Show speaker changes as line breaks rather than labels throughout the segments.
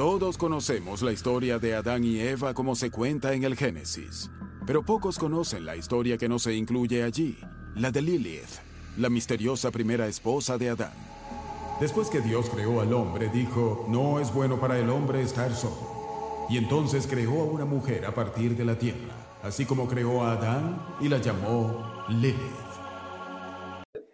Todos conocemos la historia de Adán y Eva como se cuenta en el Génesis, pero pocos conocen la historia que no se incluye allí, la de Lilith, la misteriosa primera esposa de Adán. Después que Dios creó al hombre, dijo, no es bueno para el hombre estar solo. Y entonces creó a una mujer a partir de la tierra, así como creó a Adán y la llamó Lilith.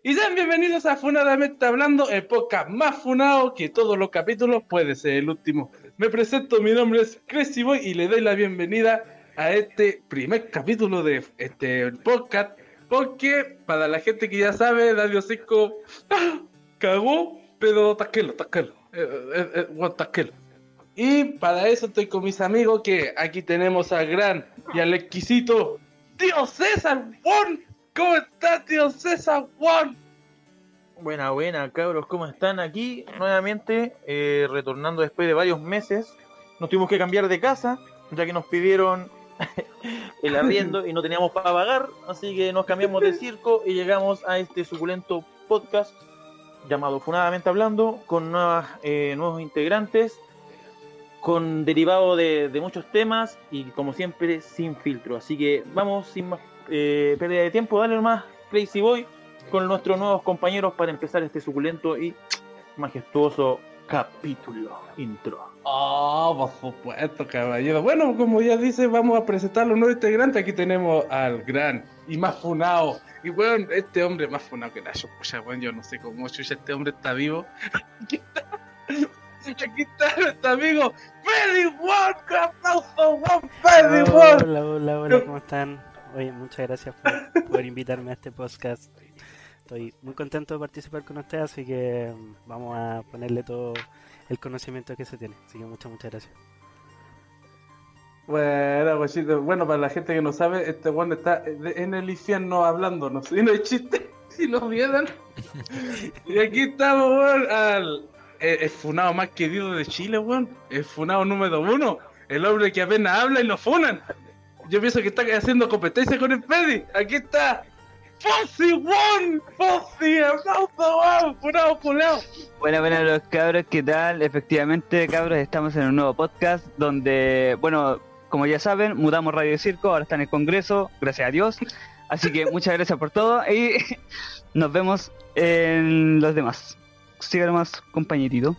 Y sean bienvenidos a Funadamente Hablando, el podcast más funado que todos los capítulos, puede ser el último. Me presento, mi nombre es Crazy y le doy la bienvenida a este primer capítulo de este podcast, porque para la gente que ya sabe, Dario Cisco ¡ah! cagó, pero taquelo, taquelo, eh, eh, eh, taquelo. Y para eso estoy con mis amigos, que aquí tenemos al gran y al exquisito Tío César Juan. ¿Cómo está, tío César Juan?
Buena, buena, cabros, ¿cómo están aquí? Nuevamente, eh, retornando después de varios meses. Nos tuvimos que cambiar de casa, ya que nos pidieron el arriendo y no teníamos para pagar, así que nos cambiamos de circo y llegamos a este suculento podcast llamado Funadamente Hablando, con nuevas, eh, nuevos integrantes, con derivado de, de muchos temas y como siempre sin filtro. Así que vamos sin más eh, pérdida de tiempo, dale nomás Crazy Boy con nuestros nuevos compañeros para empezar este suculento y majestuoso capítulo intro.
Oh, por supuesto, caballero. Bueno, como ya dice, vamos a presentar a los nuevos integrantes. Aquí tenemos al gran y más funado. Y bueno, este hombre más funado que la chucha, bueno, yo no sé cómo chucha este hombre está vivo. Aquí está, aquí está nuestro amigo Freddy One, aplauso, One, Freddy One.
Hola, hola, hola, ¿cómo están? Oye, muchas gracias por, invitarme a este podcast. Estoy muy contento de participar con ustedes, así que mm, vamos a ponerle todo el conocimiento que se tiene. Así que muchas, muchas gracias.
Bueno, guachito, bueno, para la gente que no sabe, este Juan está en el infierno hablándonos. Y no hay chiste, si nos vieran. y aquí estamos, weón, al el funado más querido de Chile, weón. El funado número uno. El hombre que apenas habla y lo funan. Yo pienso que está haciendo competencia con el Pedi. Aquí está. Fossi One. Fossi, aplauso, weón. Funado, funado.
Bueno, bueno, los cabros, ¿qué tal? Efectivamente, cabros, estamos en un nuevo podcast donde, bueno, como ya saben, mudamos Radio Circo, ahora está en el Congreso, gracias a Dios. Así que muchas gracias por todo y nos vemos en los demás. Sigan más, compañerito.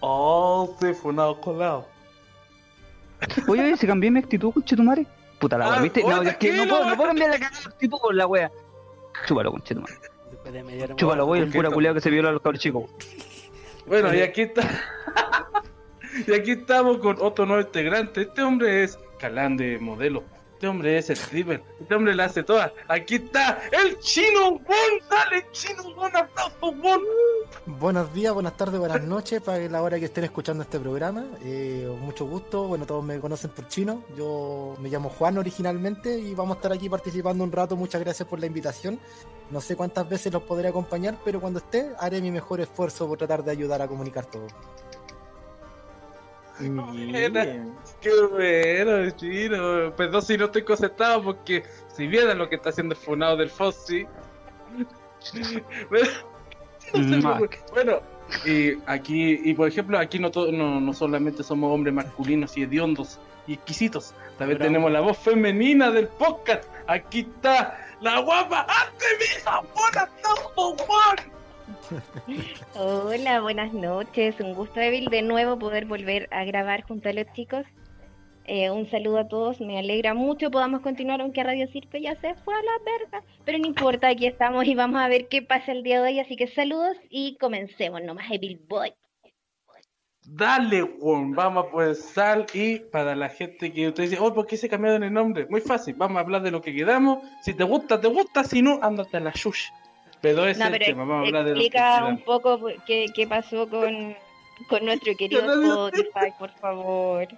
Oh, sí, funado colado.
Oye, oye, se cambié mi actitud, conchetumare. Puta la wea,
Ah,
¿viste? No, es que no puedo, no puedo cambiar la cagada de actitud con la wea. Chúpalo, conchetumare. Chúpalo, voy, el
¿por qué
pura
no?
culiao que se viola a los cabros chicos.
Bueno, y aquí está. y aquí estamos con otro nuevo integrante. Este hombre es Calán de modelo. Este hombre es el stripper. Este hombre la hace todas. Aquí está el chino Won. Dale, chino.
Buenos días, buenas tardes, buenas noches para la hora que estén escuchando este programa. Eh, mucho gusto, bueno, todos me conocen por chino. Yo me llamo Juan originalmente y vamos a estar aquí participando un rato. Muchas gracias por la invitación. No sé cuántas veces los podré acompañar, pero cuando esté haré mi mejor esfuerzo por tratar de ayudar a comunicar todo.
Qué bueno, chino. Perdón si no estoy concentrado porque si vieran lo que está haciendo el funado del Fossi. Bueno, y aquí, y por ejemplo, aquí no, to- no, no solamente somos hombres masculinos y hediondos y exquisitos, también
Bravo.
tenemos la voz femenina del podcast. Aquí está la guapa Artemisa. ¡Buenas tardes, Juan!
Hola, buenas noches. Un gusto débil de nuevo poder volver a grabar junto a los chicos. Eh, un saludo a todos. Me alegra mucho podamos continuar, aunque Radio Circo ya se fue a la verga. Pero no importa, aquí estamos y vamos a ver qué pasa el día de hoy. Así que saludos y comencemos nomás, Evil Boy.
Dale, Juan, vamos a empezar y para la gente que usted dice, oh, ¿por qué se cambiaron el nombre? Muy fácil, vamos a hablar de lo que quedamos. Si te gusta, te gusta, si no, ándate a la shush. Pero ese
No,
es el
pero
tema, vamos a hablar de
explica un poco qué, qué pasó con, con nuestro querido Spotify, por favor.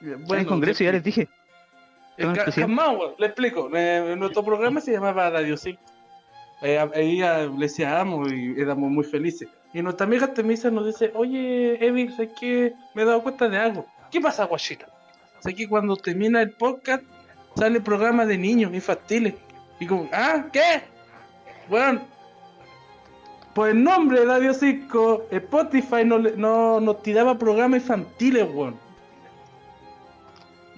Bueno, en Congreso ya les dije.
Eh, le explico. Eh, nuestro programa se llamaba Radio Circo. Eh, a- ella le decía amo y éramos muy felices. Y nuestra amiga Temisa nos dice, oye, Evil, sé que me he dado cuenta de algo. ¿Qué pasa, guachita? Sé que cuando termina el podcast sale el programa de niños infantiles. Y como, ah, ¿qué? Bueno, por el nombre de Radio 5, Spotify no, le- no nos tiraba programas infantiles, weón.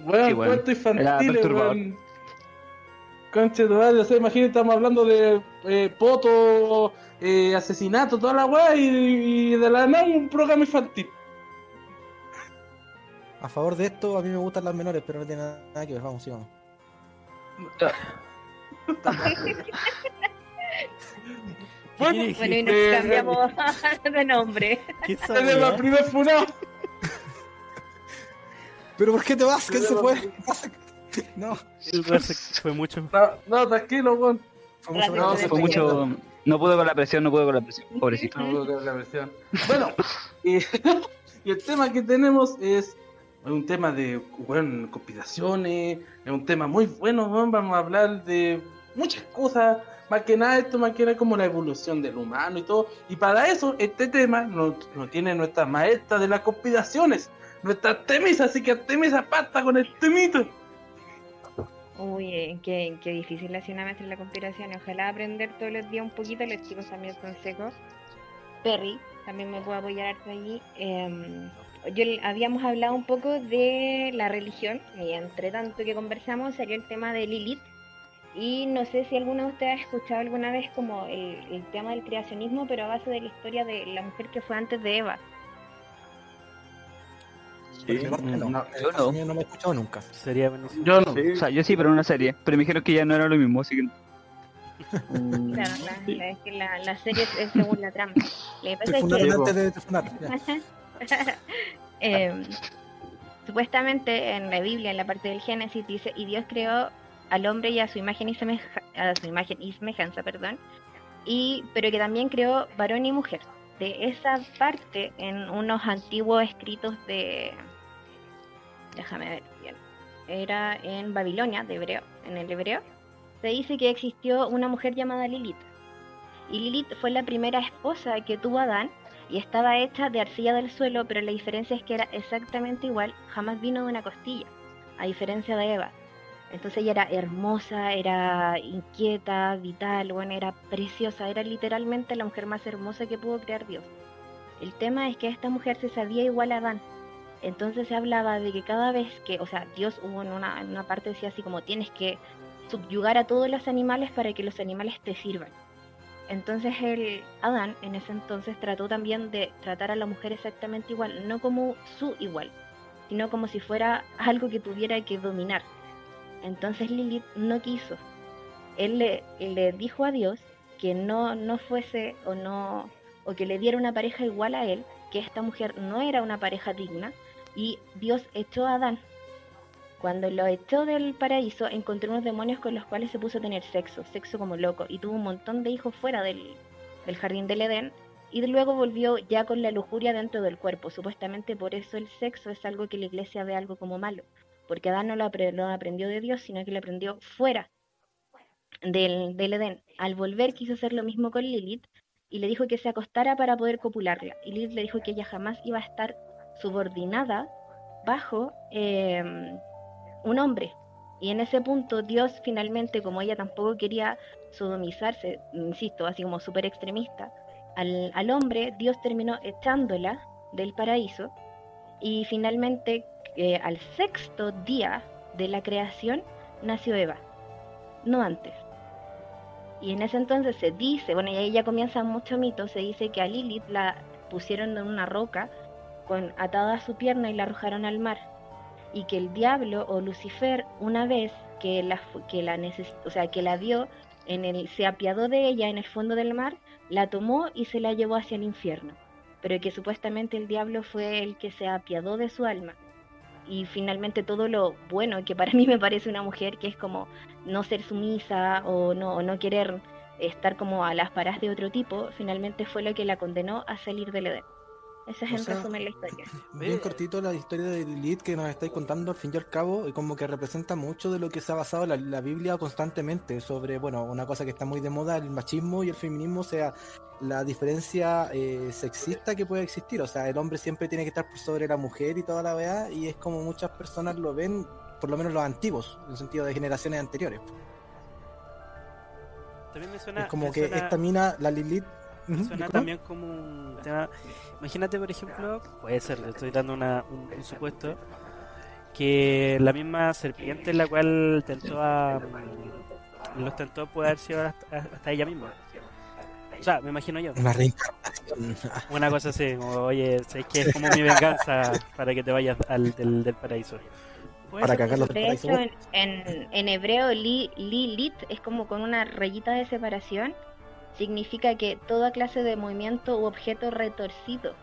Weón,
Sí,
cuentos
Era
infantiles, weón. Conche de madre, o sea, imagínate, estamos hablando de eh, poto, eh, asesinato, toda la weá, y, y de la nada un programa infantil.
A favor de esto, a mí me gustan las menores, pero no tiene nada que ver. Vamos, sigamos.
Bueno,
¿Qué
Bueno, y nos cambiamos de nombre.
¿Qué
tenemos el
sabía?
primer funado.
¿Pero por qué te vas? ¿Quién se fue? No,
El Fue mucho.
No, no, tranquilo, weón.
fue mucho
No,
menos.
Fue mucho. No pude con la presión, no pude con la presión. Pobrecito.
No puedo creer la versión. Bueno, y, y el tema que tenemos es un tema de bueno, conspiraciones, es un tema muy bueno, weón, vamos a hablar de muchas cosas, más que nada esto, más que nada como la evolución del humano y todo, y para eso este tema lo, lo tiene nuestra maestra de las conspiraciones, nuestra Temisa, así que Temisa pasta con el temito.
Uy, eh, qué, qué difícil hacer una maestra en la conspiración. Ojalá aprender todos los días un poquito. Los chicos también son secos. Perry también me puede apoyar harto allí. Em, yo habíamos hablado un poco de la religión y entre tanto que conversamos salió el tema de Lilith. Y no sé si alguno de ustedes ha escuchado alguna vez como el, el tema del creacionismo, pero a base de la historia de la mujer que fue antes de Eva.
Mi parte, no.
No,
yo no.
no me he escuchado nunca.
Sería buenísimo.
Yo no.
O sea, yo sí, pero en una serie. Pero me dijeron que ya no era lo mismo, así que.
Mm,
Claro, la, la- es que la, la serie es, es según la trama. Que pasa es que
Sí,
antes de.
Em, supuestamente en la Biblia, en la parte del Génesis, dice, y Dios creó al hombre y a su imagen y semeja- a su imagen y semejanza, perdón, y, pero que también creó varón y mujer. De esa parte, en unos antiguos escritos de, déjame ver bien, era en Babilonia, de hebreo, en el hebreo, se dice que existió una mujer llamada Lilith. Y Lilith fue la primera esposa que tuvo Adán y estaba hecha de arcilla del suelo, pero la diferencia es que era exactamente igual, jamás vino de una costilla, a diferencia de Eva. Entonces ella era hermosa, era inquieta, vital, bueno, era preciosa, era literalmente la mujer más hermosa que pudo crear Dios. El tema es que esta mujer se sabía igual a Adán. Entonces se hablaba de que cada vez que, o sea, Dios hubo en una, parte decía así como tienes que subyugar a todos los animales para que los animales te sirvan. Entonces el Adán en ese entonces trató también de tratar a la mujer exactamente igual, no como su igual, sino como si fuera algo que tuviera que dominar. Entonces Lilith no quiso. Él le, dijo a Dios que no, no fuese o no o que le diera una pareja igual a él, que esta mujer no era una pareja digna, y Dios echó a Adán. Cuando lo echó del paraíso, encontró unos demonios con los cuales se puso a tener sexo, sexo como loco, y tuvo un montón de hijos fuera del, del jardín del Edén, y luego volvió ya con la lujuria dentro del cuerpo. Supuestamente por eso el sexo es algo que la iglesia ve algo como malo, porque Adán no lo, apre- lo aprendió de Dios, sino que lo aprendió fuera del, del Edén. Al volver quiso hacer lo mismo con Lilith y le dijo que se acostara para poder copularla. Y Lilith le dijo que ella jamás iba a estar subordinada bajo eh, un hombre. Y en ese punto Dios finalmente, como ella tampoco quería sodomizarse, insisto, así como súper extremista, al, al hombre, Dios terminó echándola del paraíso y finalmente al sexto día de la creación nació Eva, no antes. Y en ese entonces se dice, bueno, y ahí ya comienza mucho mito, se dice que a Lilith la pusieron en una roca con atada a su pierna y la arrojaron al mar. Y que el diablo o Lucifer, una vez que la, que la, que la vio, en el, se apiadó de ella en el fondo del mar, la tomó y se la llevó hacia el infierno. Pero que supuestamente el diablo fue el que se apiadó de su alma. Y finalmente todo lo bueno, que para mí me parece una mujer que es como no ser sumisa o no, no querer estar como a las paras de otro tipo, finalmente fue lo que la condenó a salir del Edén. Esa es
O
en
sea,
resumen la historia.
Bien cortito la historia de Lilith que nos estáis contando al fin y al cabo, y como que representa mucho de lo que se ha basado la, la Biblia constantemente sobre, bueno, una cosa que está muy de moda, el machismo y el feminismo, o sea, la diferencia eh, sexista que puede existir, o sea, el hombre siempre tiene que estar por sobre la mujer y toda la verdad, y es como muchas personas lo ven, por lo menos los antiguos, en el sentido de generaciones anteriores.
También me suena.
es como
me
que
suena-
esta mina, la Lilith,
Suena también como un tema. Imagínate, por ejemplo, puede ser, le estoy dando una, un, un supuesto, que la misma serpiente la cual tentó a. los tentó puede haber sido hasta, hasta ella misma. O sea, me imagino yo.
Una reencarnación.
Una cosa así, como, oye, sé que es como mi venganza para que te vayas al, del, del paraíso.
Para cagar los
De hecho, en, en, en hebreo, li, Lilith es como con una rayita de separación. Significa que toda clase de movimiento u objeto retorcido.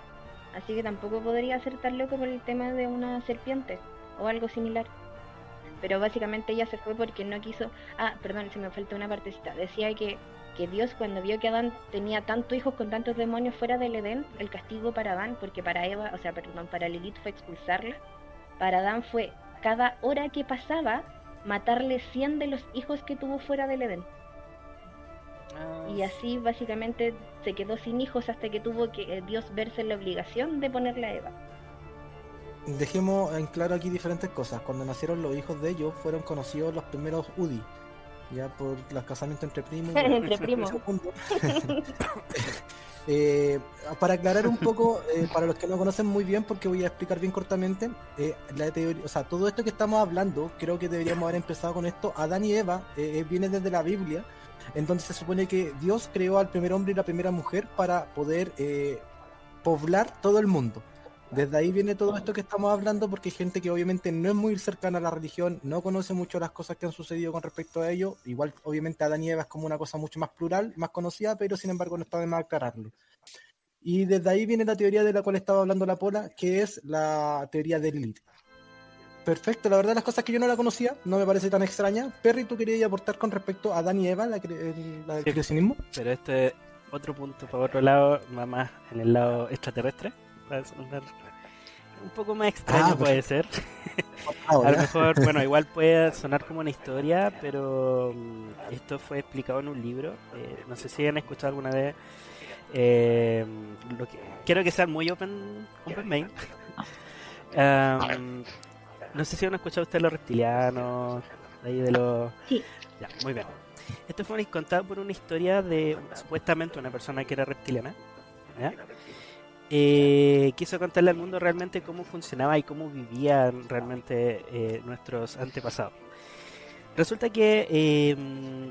Así que tampoco podría ser tan loco por el tema de una serpiente o algo similar. Pero básicamente ella se fue porque no quiso. Ah, perdón, se me faltó una partecita. Decía que, que Dios, cuando vio que Adán tenía tantos hijos con tantos demonios fuera del Edén, el castigo para Adán, porque para Eva, o sea, perdón, para Lilith fue expulsarla. Para Adán fue cada hora que pasaba matarle 100 de los hijos que tuvo fuera del Edén.
Ah,
Y así básicamente se quedó sin hijos hasta que tuvo que eh, Dios verse en la obligación de ponerle a Eva.
Dejemos en claro aquí diferentes cosas. Cuando nacieron los hijos de ellos, fueron conocidos los primeros UDI, ya por los casamientos entre primos. y-
Entre primos.
Eh, para aclarar un poco, eh, para los que no conocen muy bien, porque voy a explicar bien cortamente, eh, la teoría, o sea, todo esto que estamos hablando, creo que deberíamos haber empezado con esto. Adán y Eva viene desde la Biblia, en donde se supone que Dios creó al primer hombre y la primera mujer para poder poblar todo el mundo. Desde ahí viene todo esto que estamos hablando, porque hay gente que obviamente no es muy cercana a la religión, no conoce mucho las cosas que han sucedido con respecto a ello. Igual, obviamente, Adán y Eva es como una cosa mucho más plural, más conocida, pero sin embargo no está de más aclararlo. Y desde ahí viene la teoría de la cual estaba hablando la Pola, que es la teoría de Lilith. Perfecto, la verdad las cosas que yo no la conocía, no me parece tan extraña. Perry, ¿tú querías aportar con respecto a Adán y Eva, la, el- la del
Sí.
creacionismo?
Pero este otro punto para otro lado, más en el lado extraterrestre. Va a sonar un poco más extraño
Ah,
puede ser. A lo mejor, bueno, igual puede sonar como una historia, pero mm, esto fue explicado en un libro. eh, no sé si han escuchado alguna vez. eh, lo que, quiero que sean muy open, open main. No sé si han escuchado ustedes los reptilianos, de ahí de los...
Sí.
Ya, muy bien. Esto fue contado por una historia de supuestamente una persona que era reptiliana. ¿ya? Eh, quiso contarle al mundo realmente cómo funcionaba y cómo vivían realmente eh, nuestros antepasados. Resulta que eh,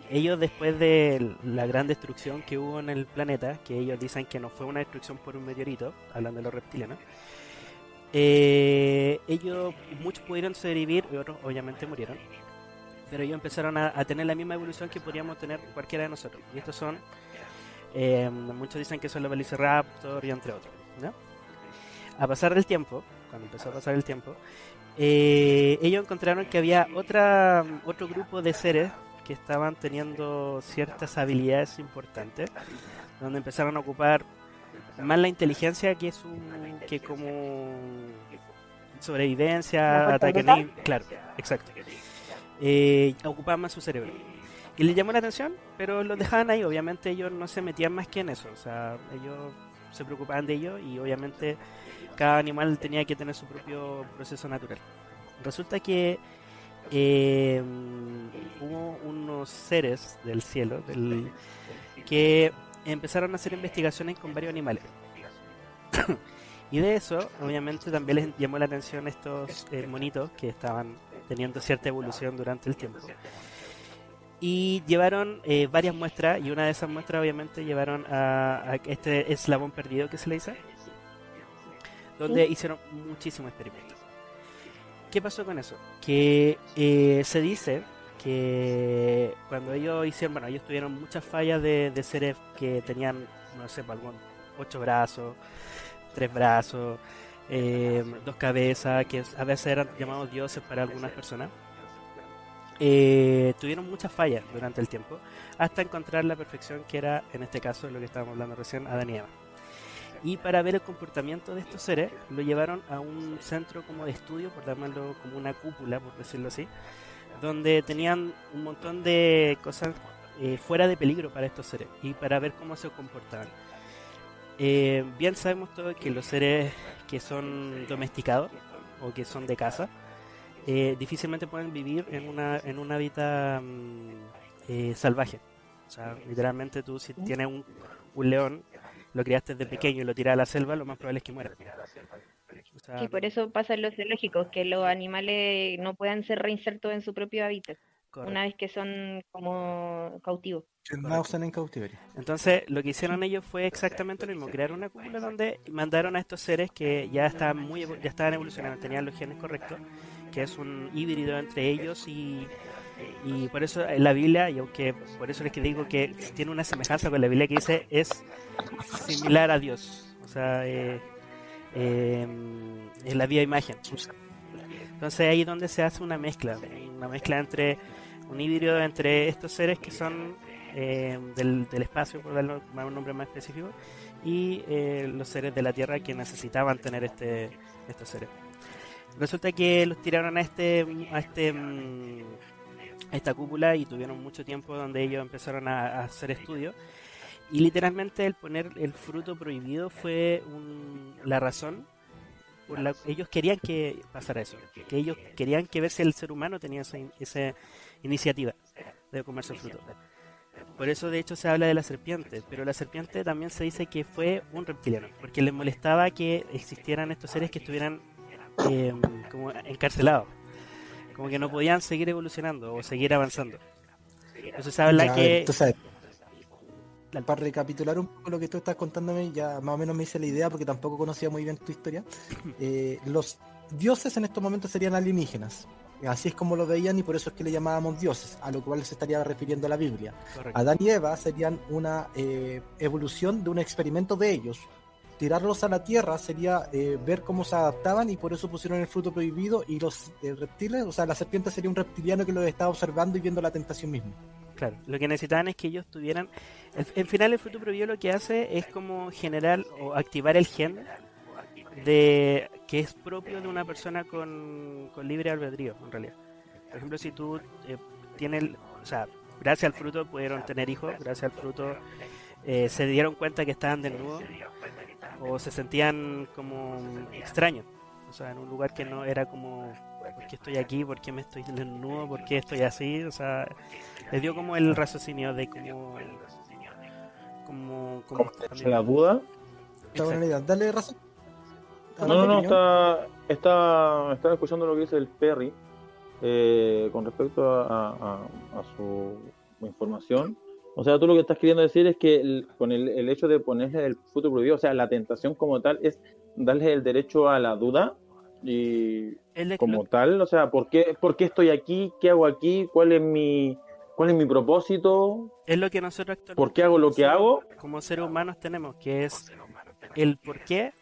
ellos después de la gran destrucción que hubo en el planeta, que ellos dicen que no fue una destrucción por un meteorito, hablando de los reptilianos, eh, ellos, muchos pudieron sobrevivir y otros obviamente murieron. Pero ellos empezaron a, tener la misma evolución que podríamos tener cualquiera de nosotros. Y estos son, eh, muchos dicen que son los Velociraptor y entre otros. ¿No? A pasar del tiempo, cuando empezó a pasar el tiempo, eh, ellos encontraron que había otra, otro grupo de seres que estaban teniendo ciertas habilidades importantes, donde empezaron a ocupar más la inteligencia que su que como
¿La
sobrevivencia, ataque claro, exacto. Eh, ocupaban más su cerebro. Y les llamó la atención, pero los dejaban ahí, obviamente ellos no se metían más que en eso, o sea, ellos se preocupaban de ello y obviamente cada animal tenía que tener su propio proceso natural. Resulta que eh, hubo unos seres del cielo que empezaron a hacer investigaciones con varios animales. y de eso, obviamente, también les llamó la atención estos eh, monitos que estaban teniendo cierta evolución durante el tiempo. Y llevaron eh, varias muestras, y una de esas muestras, obviamente, llevaron a, a este eslabón perdido que se le dice, donde hicieron muchísimos experimentos. ¿Qué pasó con eso? Que eh, se dice que cuando ellos hicieron, bueno, ellos tuvieron muchas fallas de, de seres que tenían, no sé, algún ocho brazos, tres brazos, eh, dos cabezas, que a veces eran llamados dioses para algunas personas. Eh, tuvieron muchas fallas durante el tiempo hasta encontrar la perfección que era, en este caso, lo que estábamos hablando recién, Adán y Eva. Y para ver el comportamiento de estos seres, lo llevaron a un centro como de estudio, por llamarlo como una cúpula, por decirlo así, donde tenían un montón de cosas eh, fuera de peligro para estos seres y para ver cómo se comportaban. Eh, bien sabemos todos que los seres que son domesticados o que son de casa eh, difícilmente pueden vivir en una en un hábitat mm, eh, salvaje. O sea, literalmente tú si tienes un, un león lo criaste desde pequeño y lo tiras a la selva, lo más probable es que muera. O sea,
Y por eso pasa en los zoológicos, que los animales no puedan ser reinsertos en su propio hábitat,
correcto.
una vez que son como cautivos.
Que no usan en cautiverio.
Entonces, lo que hicieron ellos fue exactamente lo mismo, crear una cúpula donde mandaron a estos seres que ya estaban muy evo- ya estaban evolucionando, tenían los genes correctos, que es un híbrido entre ellos y y por eso la Biblia, y aunque por eso es que digo que tiene una semejanza con la Biblia que dice es similar a Dios, o sea, eh, eh, es la vía imagen. Entonces ahí es donde se hace una mezcla, una mezcla entre un híbrido entre estos seres que son eh, del, del espacio, por darle un nombre más específico, y eh, los seres de la Tierra que necesitaban tener este estos seres. Resulta que los tiraron a este a este mm, a esta cúpula y tuvieron mucho tiempo donde ellos empezaron a, hacer estudios y literalmente el poner el fruto prohibido fue la razón por la ellos querían que pasara eso, que ellos querían que ver si el ser humano tenía esa, esa iniciativa de comerse el fruto. Por eso de hecho se habla de la serpiente, pero la serpiente también se dice que fue un reptiliano, porque les molestaba que existieran estos seres que estuvieran eh, como encarcelados, como que no podían seguir evolucionando o seguir avanzando. Entonces habla
Ya,
que
entonces, para recapitular un poco lo que tú estás contándome, ya más o menos me hice la idea porque tampoco conocía muy bien tu historia. Eh, los dioses en estos momentos serían alienígenas. Así es como lo veían y por eso es que le llamábamos dioses, a lo cual se estaría refiriendo la Biblia.
correcto,
Adán y Eva serían una eh, evolución de un experimento de ellos. Tirarlos a la tierra sería eh, ver cómo se adaptaban y por eso pusieron el fruto prohibido y los eh, reptiles, o sea, la serpiente sería un reptiliano que los estaba observando y viendo la tentación misma.
claro, lo que necesitaban es que ellos tuvieran, el, en final el fruto prohibido lo que hace es como generar o activar el gen de que es propio de una persona con, con libre albedrío, en realidad. Por ejemplo, si tú eh, tienes, el- o sea, gracias al fruto pudieron tener hijos, gracias al fruto eh, se dieron cuenta que estaban desnudos o se sentían como extraños, o sea, en un lugar que no era como, ¿por qué estoy aquí? ¿Por qué me estoy desnudo? ¿Por qué estoy así? O sea, les dio como el raciocinio de como... Como, como
Como la duda.
Está buena la idea. Dale razón.
No, no, no, está, está, estaba escuchando lo que dice el Perry eh, con respecto a, a- a- a su información. O sea, tú lo que estás queriendo decir es que el- con el, el hecho de ponerle el fruto prohibido, o sea, la tentación como tal es darle el derecho a la duda y
de-
como tal, o sea, ¿por qué, ¿por qué estoy aquí? ¿Qué hago aquí? ¿Cuál es mi, cuál es mi propósito?
es lo que nosotros actualmente
¿Por qué hago lo que hago?
como seres humanos tenemos, que es el por qué,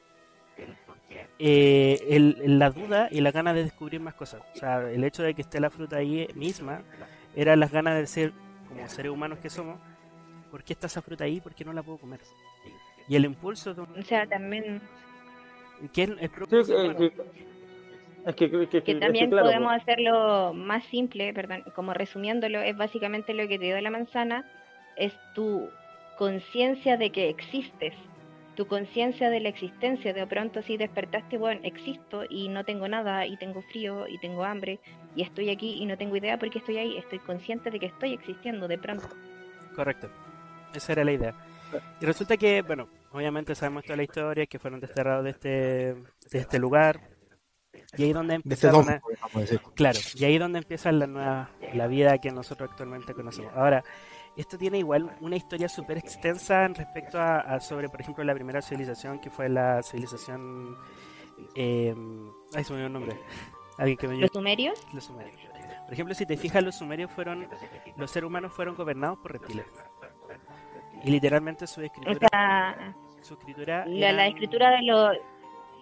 eh, el, la duda y la gana de descubrir más cosas. O sea, el hecho de que esté la fruta ahí misma era las ganas de ser, como seres humanos que somos, ¿por qué está esa fruta ahí? ¿Por qué no la puedo comer? Y el impulso de un-
O sea, también
que es el propio
Sí,
ser
que-
humano.
que- es que, que- que-
que
es que,
también
claro,
podemos
pues,
hacerlo más simple, perdón, como resumiéndolo, es básicamente lo que te dio la manzana, es tu conciencia de que existes, tu conciencia de la existencia, de pronto si despertaste, bueno, existo y no tengo nada, y tengo frío, y tengo hambre, y estoy aquí y no tengo idea por qué estoy ahí, estoy consciente de que estoy existiendo de pronto.
Correcto. Esa era la idea. Y resulta que, bueno, obviamente sabemos toda la historia, que fueron desterrados de este, de este lugar. Y ahí es donde
De este
empezaron a. Claro, y ahí donde empieza la nueva, la vida que nosotros actualmente conocemos. Ahora, esto tiene igual una historia súper extensa en respecto a, a sobre, por ejemplo, la primera civilización que fue la civilización... Eh, ay, se me olvidó el nombre. Alguien que me.
Los sumerios,
Los sumerios. Por ejemplo, si te fijas, los sumerios fueron... Los seres humanos fueron gobernados por reptiles. Y literalmente su
o
escritura...
sea,
su escritura
La, la escritura de, los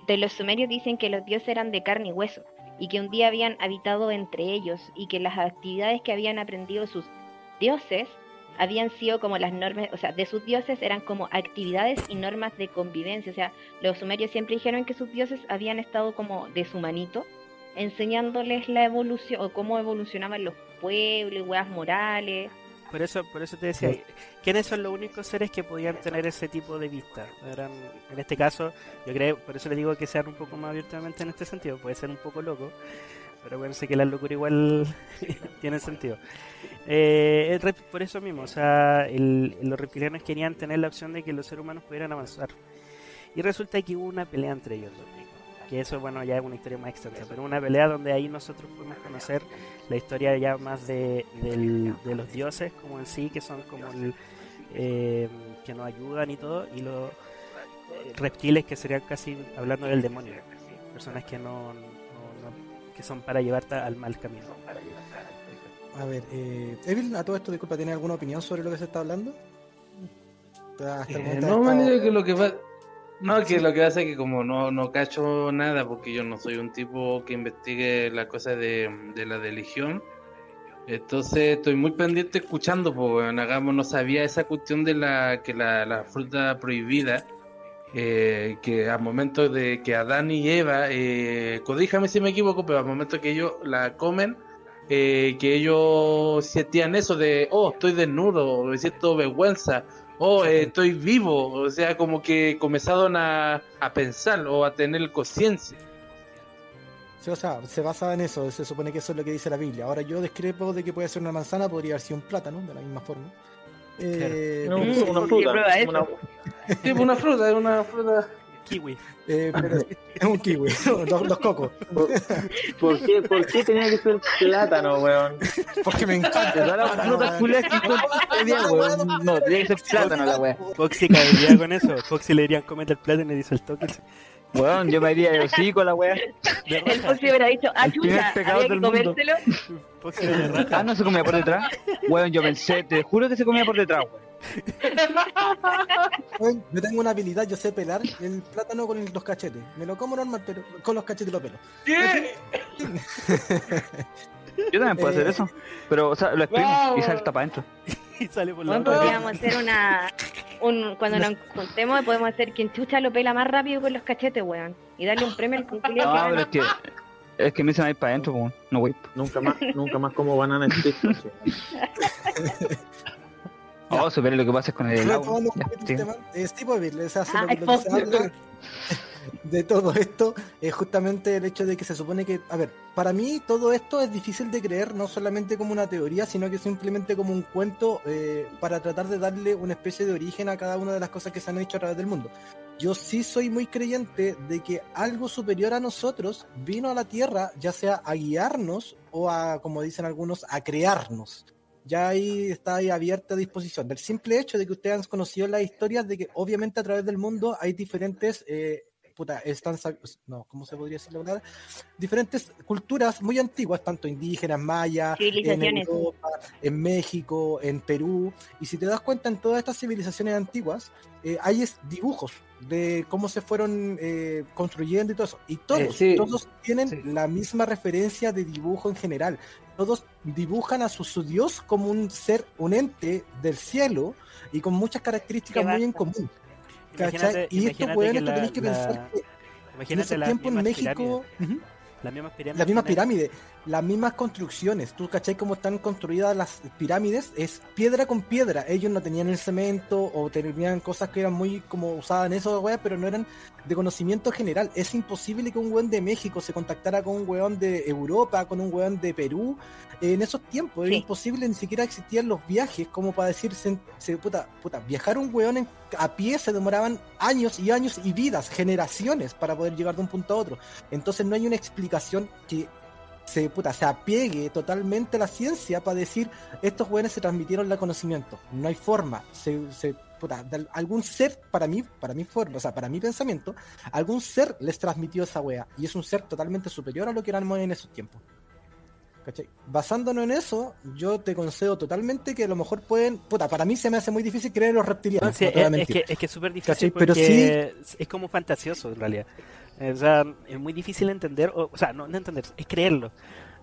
de los sumerios dicen que los dioses eran de carne y hueso y que un día habían habitado entre ellos y que las actividades que habían aprendido sus dioses habían sido como las normas, o sea, de sus dioses eran como actividades y normas de convivencia. O sea, los sumerios siempre dijeron que sus dioses habían estado como de su manito, enseñándoles la evolución o cómo evolucionaban los pueblos, y weas morales.
Por eso, por eso te decía, ¿quiénes son los únicos seres que podían tener ese tipo de vista? Eran, en este caso, yo creo, por eso le digo que sean un poco más abiertamente en este sentido, puede ser un poco loco, pero sé que la locura igual tiene sentido. Eh, por eso mismo, o sea, el- los reptilianos querían tener la opción de que los seres humanos pudieran avanzar. Y resulta que hubo una pelea entre ellos. Que eso, bueno, ya es una historia más extensa, pero una pelea donde ahí nosotros podemos conocer la historia ya más de, del- de los dioses como en sí, que son como el, eh, que nos ayudan y todo, y los eh, reptiles que serían casi hablando del demonio, personas que no- que son para llevarte al mal camino.
A ver, eh, Evil, a todo esto, disculpa, ¿tiene alguna opinión sobre lo que se está hablando? Hasta el
Eh, no,
estado-
que lo que va... No, que lo que pasa es que como no, no cacho nada, porque yo no soy un tipo que investigue las cosas de, de la religión, entonces estoy muy pendiente escuchando, pues Hagamos no sabía esa cuestión de la que la, la fruta prohibida, eh, que al momento de que Adán y Eva, eh, corríjame si me equivoco, pero al momento que ellos la comen, eh, que ellos sentían eso de, oh, estoy desnudo, me siento vergüenza, oh, eh, estoy vivo, o sea, como que comenzaron a, a pensar o a tener conciencia.
Sí, o sea, se basa en eso, se supone que eso es lo que dice la Biblia. Ahora yo discrepo de que puede ser una manzana, podría haber sido un plátano, de la misma forma. Eh,
No, una
¿por qué
fruta. una-
Sí, una fruta, es una fruta.
Kiwi.
eh, pero es un kiwi, los, los cocos.
¿Por, por qué, ¿Por qué tenía que ser plátano, weón?
Porque me encanta.
Todas las frutas culiadas que encuentro hoy día, weón, No, tiene que ser plátano la wea.
Foxy caería con eso. Foxy le dirían comete el plátano y dice el toque.
Weón, yo me iría de hocico la wea.
De
El. Foxy hubiera dicho, ah,
El
chucha, había que comérselo.
Ah, no se comía por detrás. Weón, yo pensé, te juro que se comía por detrás, weón.
Yo tengo una habilidad, yo sé pelar el plátano con los cachetes. Me lo como normal, pero con los cachetes lo pelo.
¿Qué?
Yo también puedo hacer eso. Pero, o sea, lo exprimo y salta para adentro.
Y sale por la
¿Cuánto?
boca.
Podríamos hacer una. Un, cuando nos juntemos, podemos hacer quien chucha lo pela más rápido con los cachetes, weón. Y darle un premio al cumpleaños
No,
que
pero
gana.
es que. Es que me dicen ahí para adentro, weón. No, wey.
Nunca más, nunca más como banana split.
Oh, supere lo que pasa es con el helado.
Hace
Ah,
lo que, de todo esto es justamente el hecho de que se supone que, a ver, para mí todo esto es difícil de creer, no solamente como una teoría, sino que simplemente como un cuento eh, para tratar de darle una especie de origen a cada una de las cosas que se han hecho a través del mundo. Yo sí soy muy creyente de que algo superior a nosotros vino a la Tierra, ya sea a guiarnos o a, como dicen algunos, a crearnos ya ahí está ahí abierta a disposición. Del simple hecho de que ustedes han conocido las historias de que obviamente a través del mundo hay diferentes, eh, puta, están, sab- no, ¿cómo se podría decir la palabra? Diferentes culturas muy antiguas, tanto indígenas, mayas, en
Civilizaciones.
Europa, en México, en Perú. Y si te das cuenta, en todas estas civilizaciones antiguas eh, hay dibujos de cómo se fueron eh, construyendo y todo eso. Y todos,
Eh, sí.
todos tienen
Sí.
la misma referencia de dibujo en general. Todos dibujan a su, su dios como un ser, un ente del cielo y con muchas características muy en común.
Imagínate-
¿Cachai? Y
imagínate que
tú
la-
tenés que
la-
pensar que en
las
tiempos en México.
pirámides.
Ujú.
Las mismas pirámides.
Las mismas
tienen-
pirámides, las mismas construcciones. ¿Tú cachai cómo están construidas las pirámides? Es piedra con piedra. Ellos no tenían el cemento o tenían cosas que eran muy como usadas en eso, weas, pero no eran de conocimiento general. Es imposible que un weón de México se contactara con un weón de Europa, con un weón de Perú. En esos tiempos era
Sí.
imposible, ni siquiera existían los viajes como para decir, se, se- puta, puta, viajar un weón en- a pie se demoraban años y años y vidas, generaciones para poder llegar de un punto a otro. Entonces no hay una explicación que se, puta, se apiegue totalmente a la ciencia para decir estos jóvenes se transmitieron el conocimiento. No hay forma. Se, se- puta, algún ser, para mí, para mi forma, o sea, para mi pensamiento, algún ser les transmitió esa wea. Y es un ser totalmente superior a lo que éramos en esos tiempos. ¿Cachai? Basándonos en eso, yo te concedo totalmente que a lo mejor pueden. Puta, para mí se me hace muy difícil creer en los reptilianos.
No, sí,
no
es, es que es que súper difícil.
Pero
porque es como fantasioso en realidad. O sea, es muy difícil entender, o, o sea, no, no entender, es creerlo.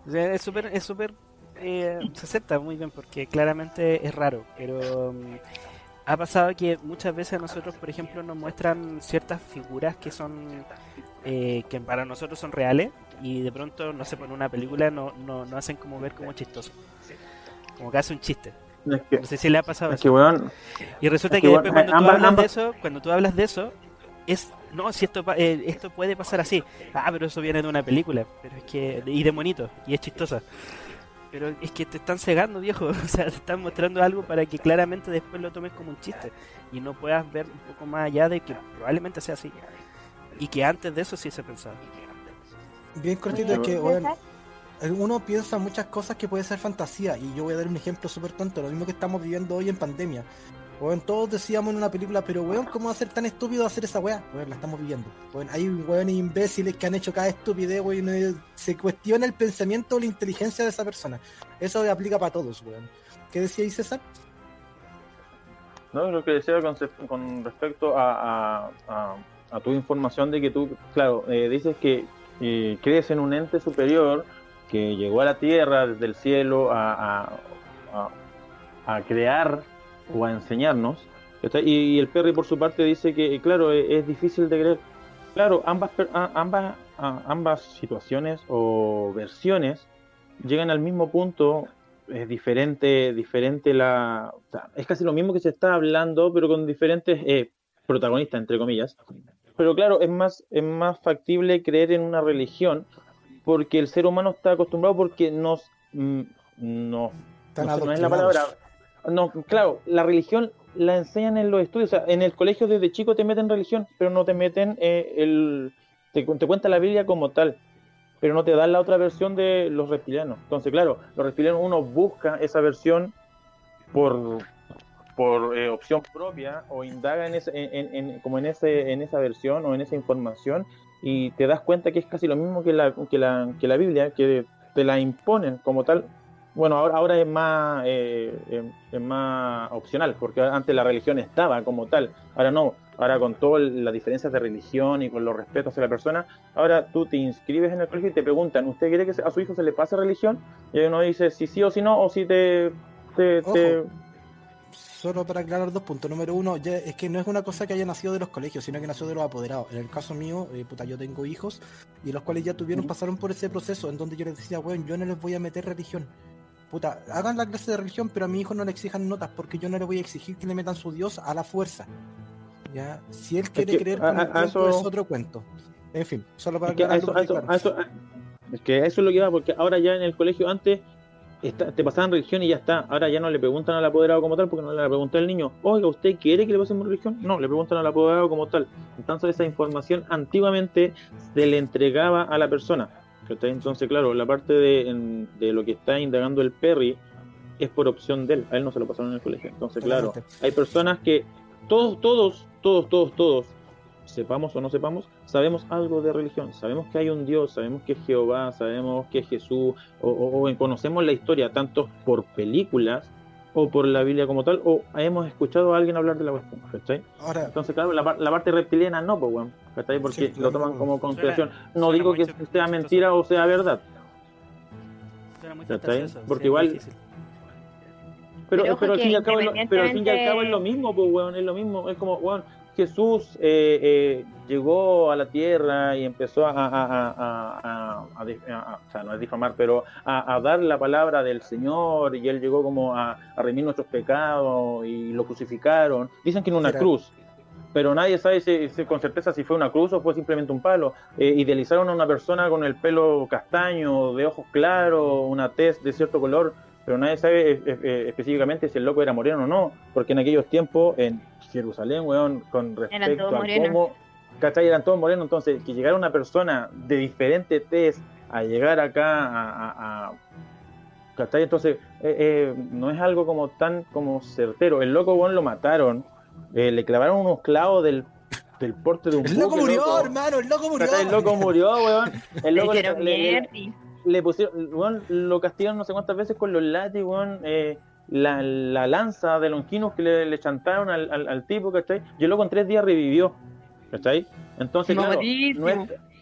O sea, es súper, es súper, eh, se acepta muy bien porque claramente es raro, pero mm, ha pasado que muchas veces a nosotros, por ejemplo, nos muestran ciertas figuras que son, eh, que para nosotros son reales y de pronto, no sé, por una película no, no, no hacen como ver como chistoso. Como que hace un chiste.
Es que,
No sé si le ha pasado
es
eso.
que weón,
Y resulta
Es
que
que,
después
bueno,
cuando tú
ambas-
de
ambas-
eso, cuando tú hablas de eso, es no, si esto, pa- eh, esto puede pasar así. Ah, pero eso viene de una película. Pero es que, y de monito, y es chistosa. Pero es que te están cegando, viejo. O sea, te están mostrando algo para que claramente después lo tomes como un chiste. Y no puedas ver un poco más allá de que probablemente sea así. Y que antes de eso sí se pensaba.
Bien cortito, es que, weón, uno piensa muchas cosas que puede ser fantasía. Y yo voy a dar un ejemplo súper tonto, lo mismo que estamos viviendo hoy en pandemia. Weón, todos decíamos en una película, pero weón, ¿cómo va a ser tan estúpido hacer esa weá? Weón, la estamos viviendo. Weón, hay weones imbéciles que han hecho cada estupidez, weón, y se cuestiona el pensamiento o la inteligencia de esa persona. Eso aplica para todos, weón. ¿Qué decía ahí César?
No, lo que decía con, respecto a, tu información de que tú, claro, eh, dices que eh, crees en un ente superior que llegó a la tierra desde el cielo a crear o a enseñarnos. Y, el Perry por su parte dice que, claro, eh, es difícil de creer. Claro, ambas, ambas, ambas situaciones o versiones llegan al mismo punto es diferente, diferente la, o sea, es casi lo mismo que se está hablando, pero con diferentes eh, protagonistas, entre comillas. Pero claro, es más, es más factible creer en una religión porque el ser humano está acostumbrado porque nos, mm, nos no, sé, no es la palabra. No, claro, la religión la enseñan en los estudios. O sea, en el colegio desde chico te meten religión, pero no te meten eh, el. Te, te cuenta la Biblia como tal, pero no te dan la otra versión de los reptilianos. Entonces, claro, los reptilianos uno busca esa versión por por eh, opción propia o indaga en ese, en, en- como en ese en esa versión o en esa información y te das cuenta que es casi lo mismo que la que la, que la Biblia que te la imponen como tal bueno ahora ahora es más eh, eh, es más opcional porque antes la religión estaba como tal ahora no ahora con todas las diferencias de religión y con los respetos hacia la persona ahora tú te inscribes en el colegio y te preguntan ¿usted quiere que a su hijo se le pase religión? y uno dice si sí o si no o si te te, te-
Ojo. Solo para aclarar dos puntos. Número uno, ya es que no es una cosa que haya nacido de los colegios, sino que nació de los apoderados. En el caso mío, eh, puta, yo tengo hijos y los cuales ya tuvieron, pasaron por ese proceso en donde yo les decía, weón, yo no les voy a meter religión. Puta, hagan la clase de religión, pero a mi hijo no le exijan notas, porque yo no le voy a exigir que le metan su Dios a la fuerza. Ya, si él quiere
que
creer
a-
con el
a-
tiempo
eso-
es otro cuento. En fin, solo para
Es que a eso, eso- eso- es que eso es lo que va, porque ahora ya en el colegio antes está- te pasaban religión y ya está. Ahora ya no le preguntan al apoderado como tal, porque no le pregunta al niño, oiga, ¿usted quiere que le pasemos religión? No, le preguntan al apoderado como tal. Entonces esa información antiguamente se le entregaba a la persona. ¿Cachai? Entonces, claro, la parte de, en- de lo que está indagando el Perry es por opción de él. A él no se lo pasaron en el colegio. Entonces, claro, hay personas que todos, todos, todos, todos, todos, sepamos o no sepamos, sabemos algo de religión, sabemos que hay un Dios, sabemos que es Jehová, sabemos que es Jesús, o, o- o conocemos la historia tanto por películas o por la Biblia como tal, o hemos escuchado a alguien hablar de la cuestión, ¿cachai?
ahora,
Entonces, claro, la, la parte reptiliana no, pues, weón, ¿cachai? Porque
Sí,
lo toman como conspiración.
Suena-
No
suena
digo que
chistoso.
sea mentira o sea verdad,
Suena muy
Porque igual-
difícil.
Pero,
Pero
pero, al fin y
que
al cabo es lo, pero al fin y al cabo es lo
independientemente-
mismo, pues, weón, es lo mismo. Es como, weón, Jesús eh, eh, llegó a la tierra y empezó a, o sea, no es difamar, pero a, dar la palabra del Señor y él llegó como a, remir nuestros pecados y lo crucificaron. Dicen que en una cruz. Pero nadie sabe si- si- con certeza si fue una cruz o fue simplemente un palo. Eh, idealizaron a una persona con el pelo castaño, de ojos claros, una tez de cierto color, pero nadie sabe eh, eh, específicamente si el loco era moreno o no, porque en aquellos tiempos en Jerusalén, weón, con respecto
todos
a
morenos.
cómo, ¿cachai? Eran todos morenos, entonces que llegara una persona de diferente tez a llegar acá a... a- a- ¿cachai? Entonces eh, eh, no es algo como tan como certero. El loco, weón, lo mataron, eh, le clavaron unos clavos del, del porte de un
el loco
buque,
murió,
loco.
hermano, el loco murió.
¿Cachai? El loco murió, weón. El loco le- le- pusieron, weón, lo castigaron no sé cuántas veces con los látigos, eh, la, la lanza de Longinos que le, le chantaron al, al, al tipo, ¿cachai? Y el loco en tres días revivió, ¿cachai? Entonces, claro, no es,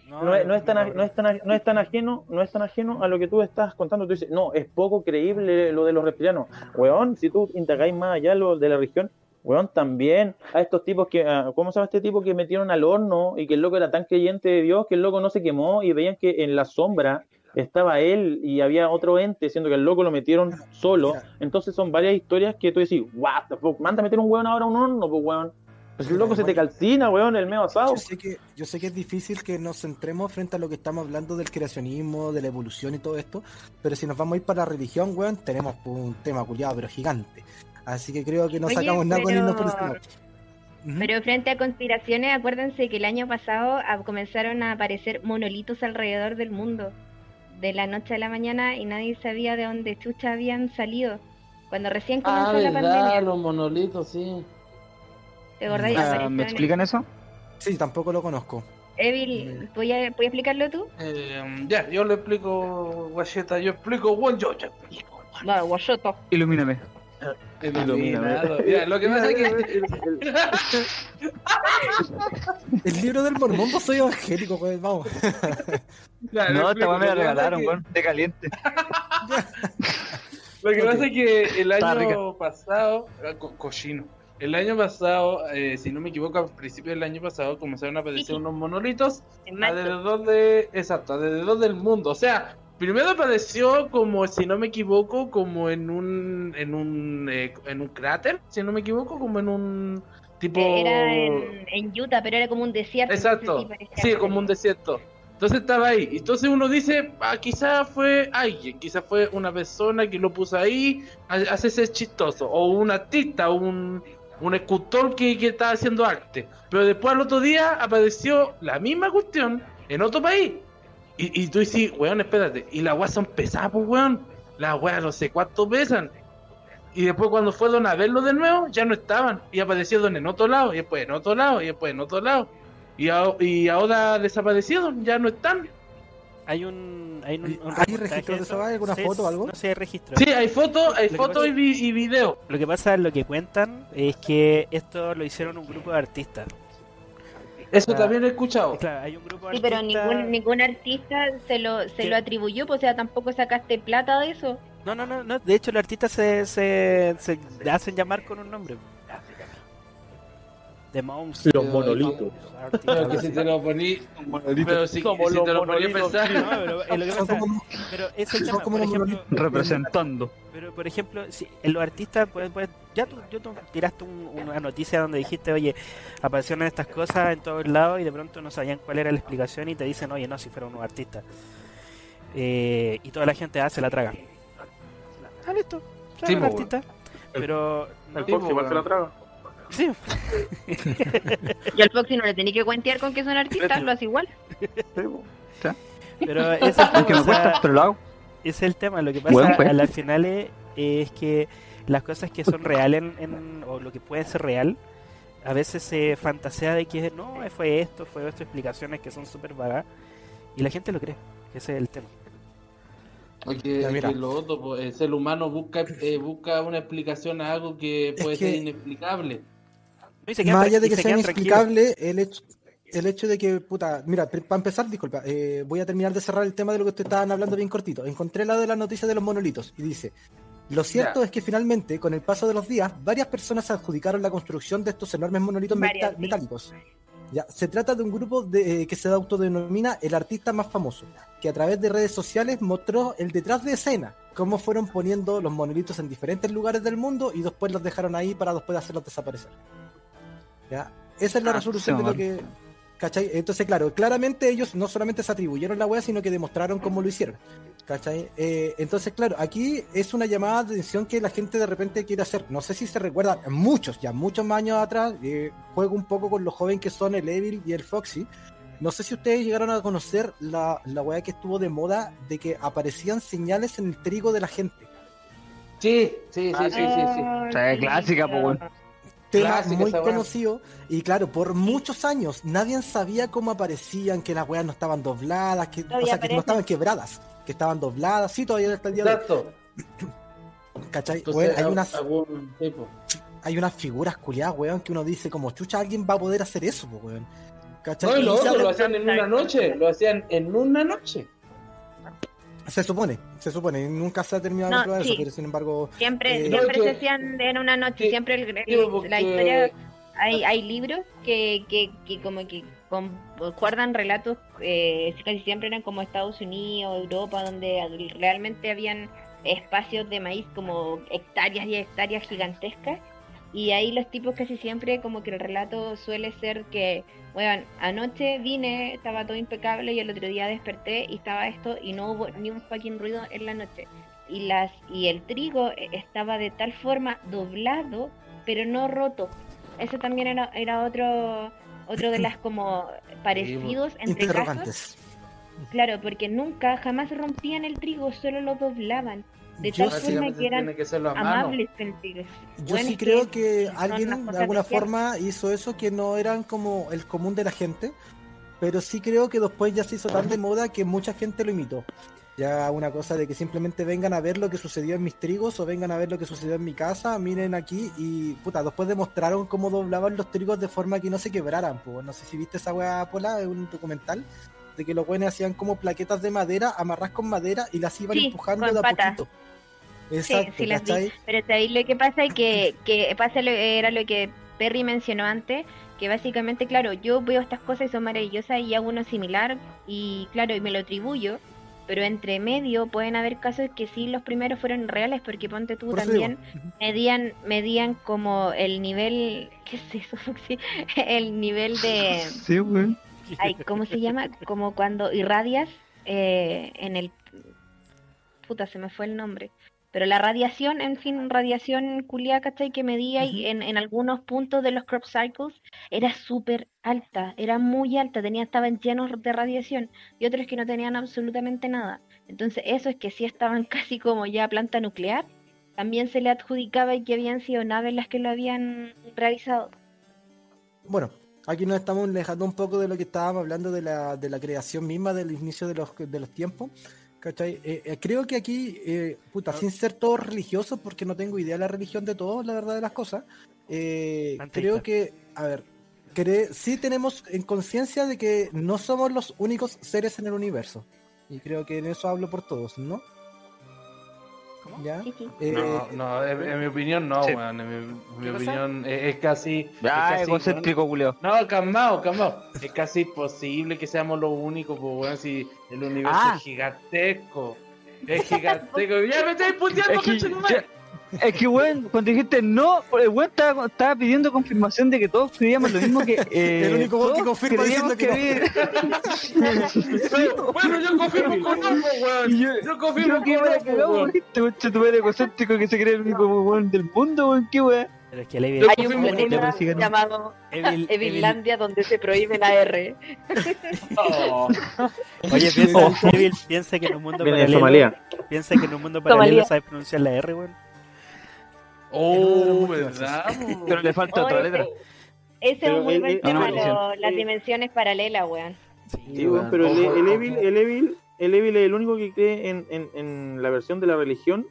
no, es, no, es tan, no, es tan, aj- no es tan ajeno, no es tan ajeno a lo que tú estás contando. Tú dices, no, es poco creíble lo de los reptilianos. Weón, si tú indagáis más allá lo de la región, weón, también a estos tipos que, ah, ¿cómo se llama este tipo que metieron al horno y que el loco era tan creyente de Dios que el loco no se quemó y veían que en la sombra estaba él y había otro ente, siendo que el loco lo metieron solo. Entonces son varias historias que tú decís, what the fuck, manda a meter un weón ahora a un horno, pues weón. Pues el loco se te calcina, weón, el medio asado.
Yo sé, que, yo sé que es difícil que nos centremos frente a lo que estamos hablando del creacionismo, de la evolución y todo esto, pero si nos vamos a ir para la religión, weón, tenemos un tema culiado, pero gigante. Así que creo que no
Oye,
sacamos nada con irnos por ese lado.
Pero frente a conspiraciones, acuérdense que el año pasado ah, comenzaron a aparecer monolitos alrededor del mundo, de la noche a la mañana, y nadie sabía de dónde chucha habían salido. Cuando recién comenzó
Ah,
la
verdad,
pandemia,
los monolitos, sí.
¿te acordáis?
Ah, ¿Me explican eso?
Sí, tampoco lo conozco.
Evil, ¿voy a, ¿voy a explicarlo tú?
Eh, ya, yo le explico, guacheta, yo explico, weón, yo, yo explico.
Ilumíname.
Iluminado. Ya, lo que pasa es que...
El libro del mormón, vos soy evangélico, weón, vamos.
Ya,
No, esta me la regalaron,
es que-
weón, de caliente.
Lo que pasa es que el año pasado, ah, co- cochino, el año pasado, eh, si no me equivoco, al principio del año pasado comenzaron a aparecer
Sí,
unos monolitos alrededor de, exacto, alrededor del mundo. O sea, primero apareció como, si no me equivoco, como en un, en un, eh, en un cráter, si no me equivoco, como en un tipo.
Eh, Era en, en Utah, pero era como un desierto.
Exacto, sí, como un desierto. Entonces estaba ahí. Entonces uno dice, ah, quizás fue alguien, quizás fue una persona que lo puso ahí, hace ser chistoso, o un artista, un, un escultor que, que estaba haciendo arte. Pero después al otro día apareció la misma cuestión en otro país. Y, y tú dices, weón, espérate, y las weas son pesadas, pues, weón. Las weas no sé cuánto pesan. Y después cuando fueron a verlo de nuevo, ya no estaban. Y aparecieron en otro lado, y después en otro lado, y después en otro lado. Y, a- y ahora desaparecieron, ya no están.
Hay un. Hay, un, un
¿Hay registro de eso? ¿Hay alguna
Sí,
foto o algo?
No sé, hay registro.
Sí, hay fotos, hay
Lo que
fotos
pasa-
y, vi- y video.
Lo que pasa, lo que cuentan es que esto lo hicieron un grupo de artistas.
Eso
Ah.
también he escuchado.
Claro, hay un grupo de
Sí, pero ningún, ningún artista se lo, se
¿Qué?
lo atribuyó, pues, o sea, tampoco sacaste plata de eso.
No, no, no, no. De hecho, los artistas se, se, se hacen llamar con un nombre.
Los monolitos.
Pero que si te lo poní, pero si,
Somos
si
los
te lo poní a
monolitos,
pensar,
No, pero, es lo que
Son
pasa-
como-
pero es el
son
tema.
como
Por
los
ejemplo,
Representando.
pero por ejemplo, si en los artistas, pues, pues, ya tú, yo tú tiraste un- una noticia donde dijiste, oye, aparecieron estas cosas en todos lados y de pronto no sabían cuál era la explicación y te dicen, oye, no, si fueron unos artistas. Eh, y toda la gente hace la traga. Ah, listo.
Sí,
unos
po,
artistas. Pero.
El
po,
igual se la traga.
Sí,
Y al Foxy no le tenía que cuentear con que son artistas, lo hace igual.
pero ese es el
Es que
tema,
me cuesta, pero lo hago.
ese es el tema. Lo que pasa
Buen juego.
a las finales es que las cosas que son reales en, en- o lo que puede ser real, a veces se fantasea de que no, fue esto, fue esto, explicaciones que son súper vagas y la gente lo cree. Ese es el tema.
Porque
Ya, mira.
que lo otro, pues, el ser humano busca, eh, busca una explicación a algo que
Es
puede
que-
ser inexplicable.
Más allá de que
se
sea inexplicable, el hecho, el hecho de que, puta, mira, para empezar, disculpa, eh, voy a terminar de cerrar el tema de lo que ustedes estaban hablando bien cortito. Encontré la de la noticia de los monolitos y dice, lo cierto es que finalmente, con el paso de los días, varias personas adjudicaron la construcción de estos enormes monolitos meta- metálicos. Ya, se trata de un grupo de, eh, que se autodenomina el artista más famoso, que a través de redes sociales mostró el detrás de escena, cómo fueron poniendo los monolitos en diferentes lugares del mundo y después los dejaron ahí para después hacerlos desaparecer. ¿Ya? Esa es la
Ah,
resolución
sí,
de lo que... ¿Cachai? Entonces, claro, claramente ellos no solamente se atribuyeron la wea, sino que demostraron cómo lo hicieron. ¿Cachai? Eh, entonces, claro, aquí es una llamada de atención que la gente de repente quiere hacer. No sé si se recuerdan, muchos, ya muchos más años atrás, eh, juego un poco con los jóvenes que son el Evil y el Foxy. No sé si ustedes llegaron a conocer la, la weá que estuvo de moda de que aparecían señales en el trigo de la gente.
Sí, sí, sí, sí, sí, sí.
Ay,
O sea, es
sí,
clásica, pues, weón.
Tema
Clásica
muy conocido. Y claro, por muchos años nadie sabía cómo aparecían, que las weas no estaban dobladas, que, o sea, que no estaban quebradas, que estaban dobladas. Sí, todavía hasta el día de hoy.
Exacto.
¿Cachai?
Entonces,
hay, unas,
algún tipo.
hay unas figuras culiadas, weón, que uno dice como chucha, alguien va a poder hacer eso, weón. ¿Cachai?
No, y lo otro lo hacían en una noche, lo hacían en una noche.
Se supone, se supone, nunca se ha terminado
No,
de probar
sí.
eso, pero sin embargo,
Siempre,
Eh,
siempre se hacían en una noche, siempre el- el-
Digo, porque-
la historia, hay, hay libros que, que, que como que con- guardan relatos, eh, casi siempre eran como Estados Unidos, Europa, donde realmente habían espacios de maíz como hectáreas y hectáreas gigantescas Y ahí los tipos casi siempre como que el relato suele ser que, bueno, anoche vine, estaba todo impecable y el otro día desperté y estaba esto y no hubo ni un fucking ruido en la noche. Y las y el trigo eh, estaba de tal forma doblado, pero no roto. Eso también era, era otro otro de las como parecidos entre casos. Claro, porque nunca, jamás rompían el trigo, solo lo doblaban. De
Yo
tal
sí-
forma
Básicamente
que eran
tiene que
amables.
Yo
Bueno,
sí creo que alguien de alguna forma hizo eso que no eran como el común de la gente, pero sí creo que después ya se hizo tan de moda que mucha gente lo imitó. Ya una cosa de que simplemente vengan a ver lo que sucedió en mis trigos o vengan a ver lo que sucedió en mi casa, miren aquí y puta, después demostraron cómo doblaban los trigos de forma que no se quebraran. Pues. No sé si viste esa weá, Pola, es un documental de que los buenos hacían como plaquetas de madera, amarras con madera y las iban
Sí,
empujando de a poquito. Exacto,
sí las vi. Pero ahí lo que pasa es que, que pasa lo- era lo que Perry mencionó antes, que básicamente, claro, yo veo estas cosas y son maravillosas y hago uno similar y claro, y me lo atribuyo, pero entre medio pueden haber casos que sí los primeros fueron reales, porque ponte tú
Por
también, medían, medían como el nivel, ¿qué es eso, Foxy? El nivel de,
Sí, weón.
ay, ¿cómo se llama? Como cuando irradias eh, en el... Puta, se me fue el nombre. Pero la radiación, en fin, radiación culiada, ¿cachai? Que medía y en, en algunos puntos de los crop cycles era súper alta, era muy alta, tenía, estaban llenos de radiación y otros que no tenían absolutamente nada. Entonces, eso es que sí estaban casi como ya planta nuclear, también se le adjudicaba y que habían sido naves las que lo habían realizado.
Bueno, aquí nos estamos alejando un poco de lo que estábamos hablando de la, de la creación misma del inicio de los, de los tiempos. ¿cachai? Eh, eh, creo que aquí, eh, puta, sin ser todos religiosos, porque no tengo idea de la religión de todos, la verdad de las cosas, creo que, a ver, cre- sí tenemos en conciencia de que no somos los únicos seres en el universo. Y creo que en eso hablo por todos, ¿no? ¿Ya? Eh,
No, no, en, en mi opinión no,
Sí.
weón. En mi, en mi opinión es, es casi. es
Ya,
casi, weón. No, calmado, calmado. Es casi imposible que seamos los únicos, pues, weón, si el universo
Ah.
es gigantesco. Es gigantesco. ya me estáis puteando,
Es que. Es que, weón, cuando dijiste no, el weón estaba, estaba pidiendo confirmación de que todos creíamos lo mismo que. eh,
El único weón que confirma diciendo
Pero, Bueno, yo confirmo con no, weón.
Yo-
Yo confirmo
Yo que
con
me
no, weón.
este weón tu egocéntrico que se cree el único weón del mundo, weón, qué weón.
Pero es que Evil,
Hay un
no.
planeta llamado
Evil- Evil-
Evilandia donde se prohíbe la R.
Oh.
Oye, piensa, Evil piensa que en un mundo paralelo.
Somalia.
Piensa que en un mundo paralelo
Somalia.
sabes pronunciar la R, weón.
Oh, ¿verdad?
Pero le falta otra
Oye,
letra.
Ese es un muy buen tema,
no, no,
lo- las dimensiones paralelas, weón.
Sí, weón, pero el, el Evil, el Evil, el Evil es el único que cree en, en, en la versión de la religión,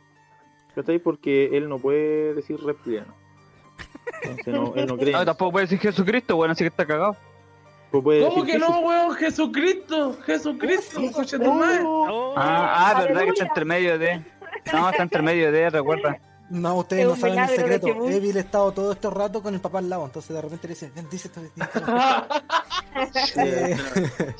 ¿cachai? Porque él no puede decir reptiliano. Entonces no, él no cree.
No, tampoco puede decir Jesucristo, weón, así que está cagado.
Pues
¿Cómo que no, weón? Jesucristo, Jesucristo, conchetumare.
Oh,
Ah, ah, verdad que está entre medio de. No, está entre medio de, recuerda.
No, ustedes
Es
no saben el secreto. Evil ha estado todo este rato con el papá al lado, entonces de repente le dice, "Ven, dice esto, dice esto". Eh,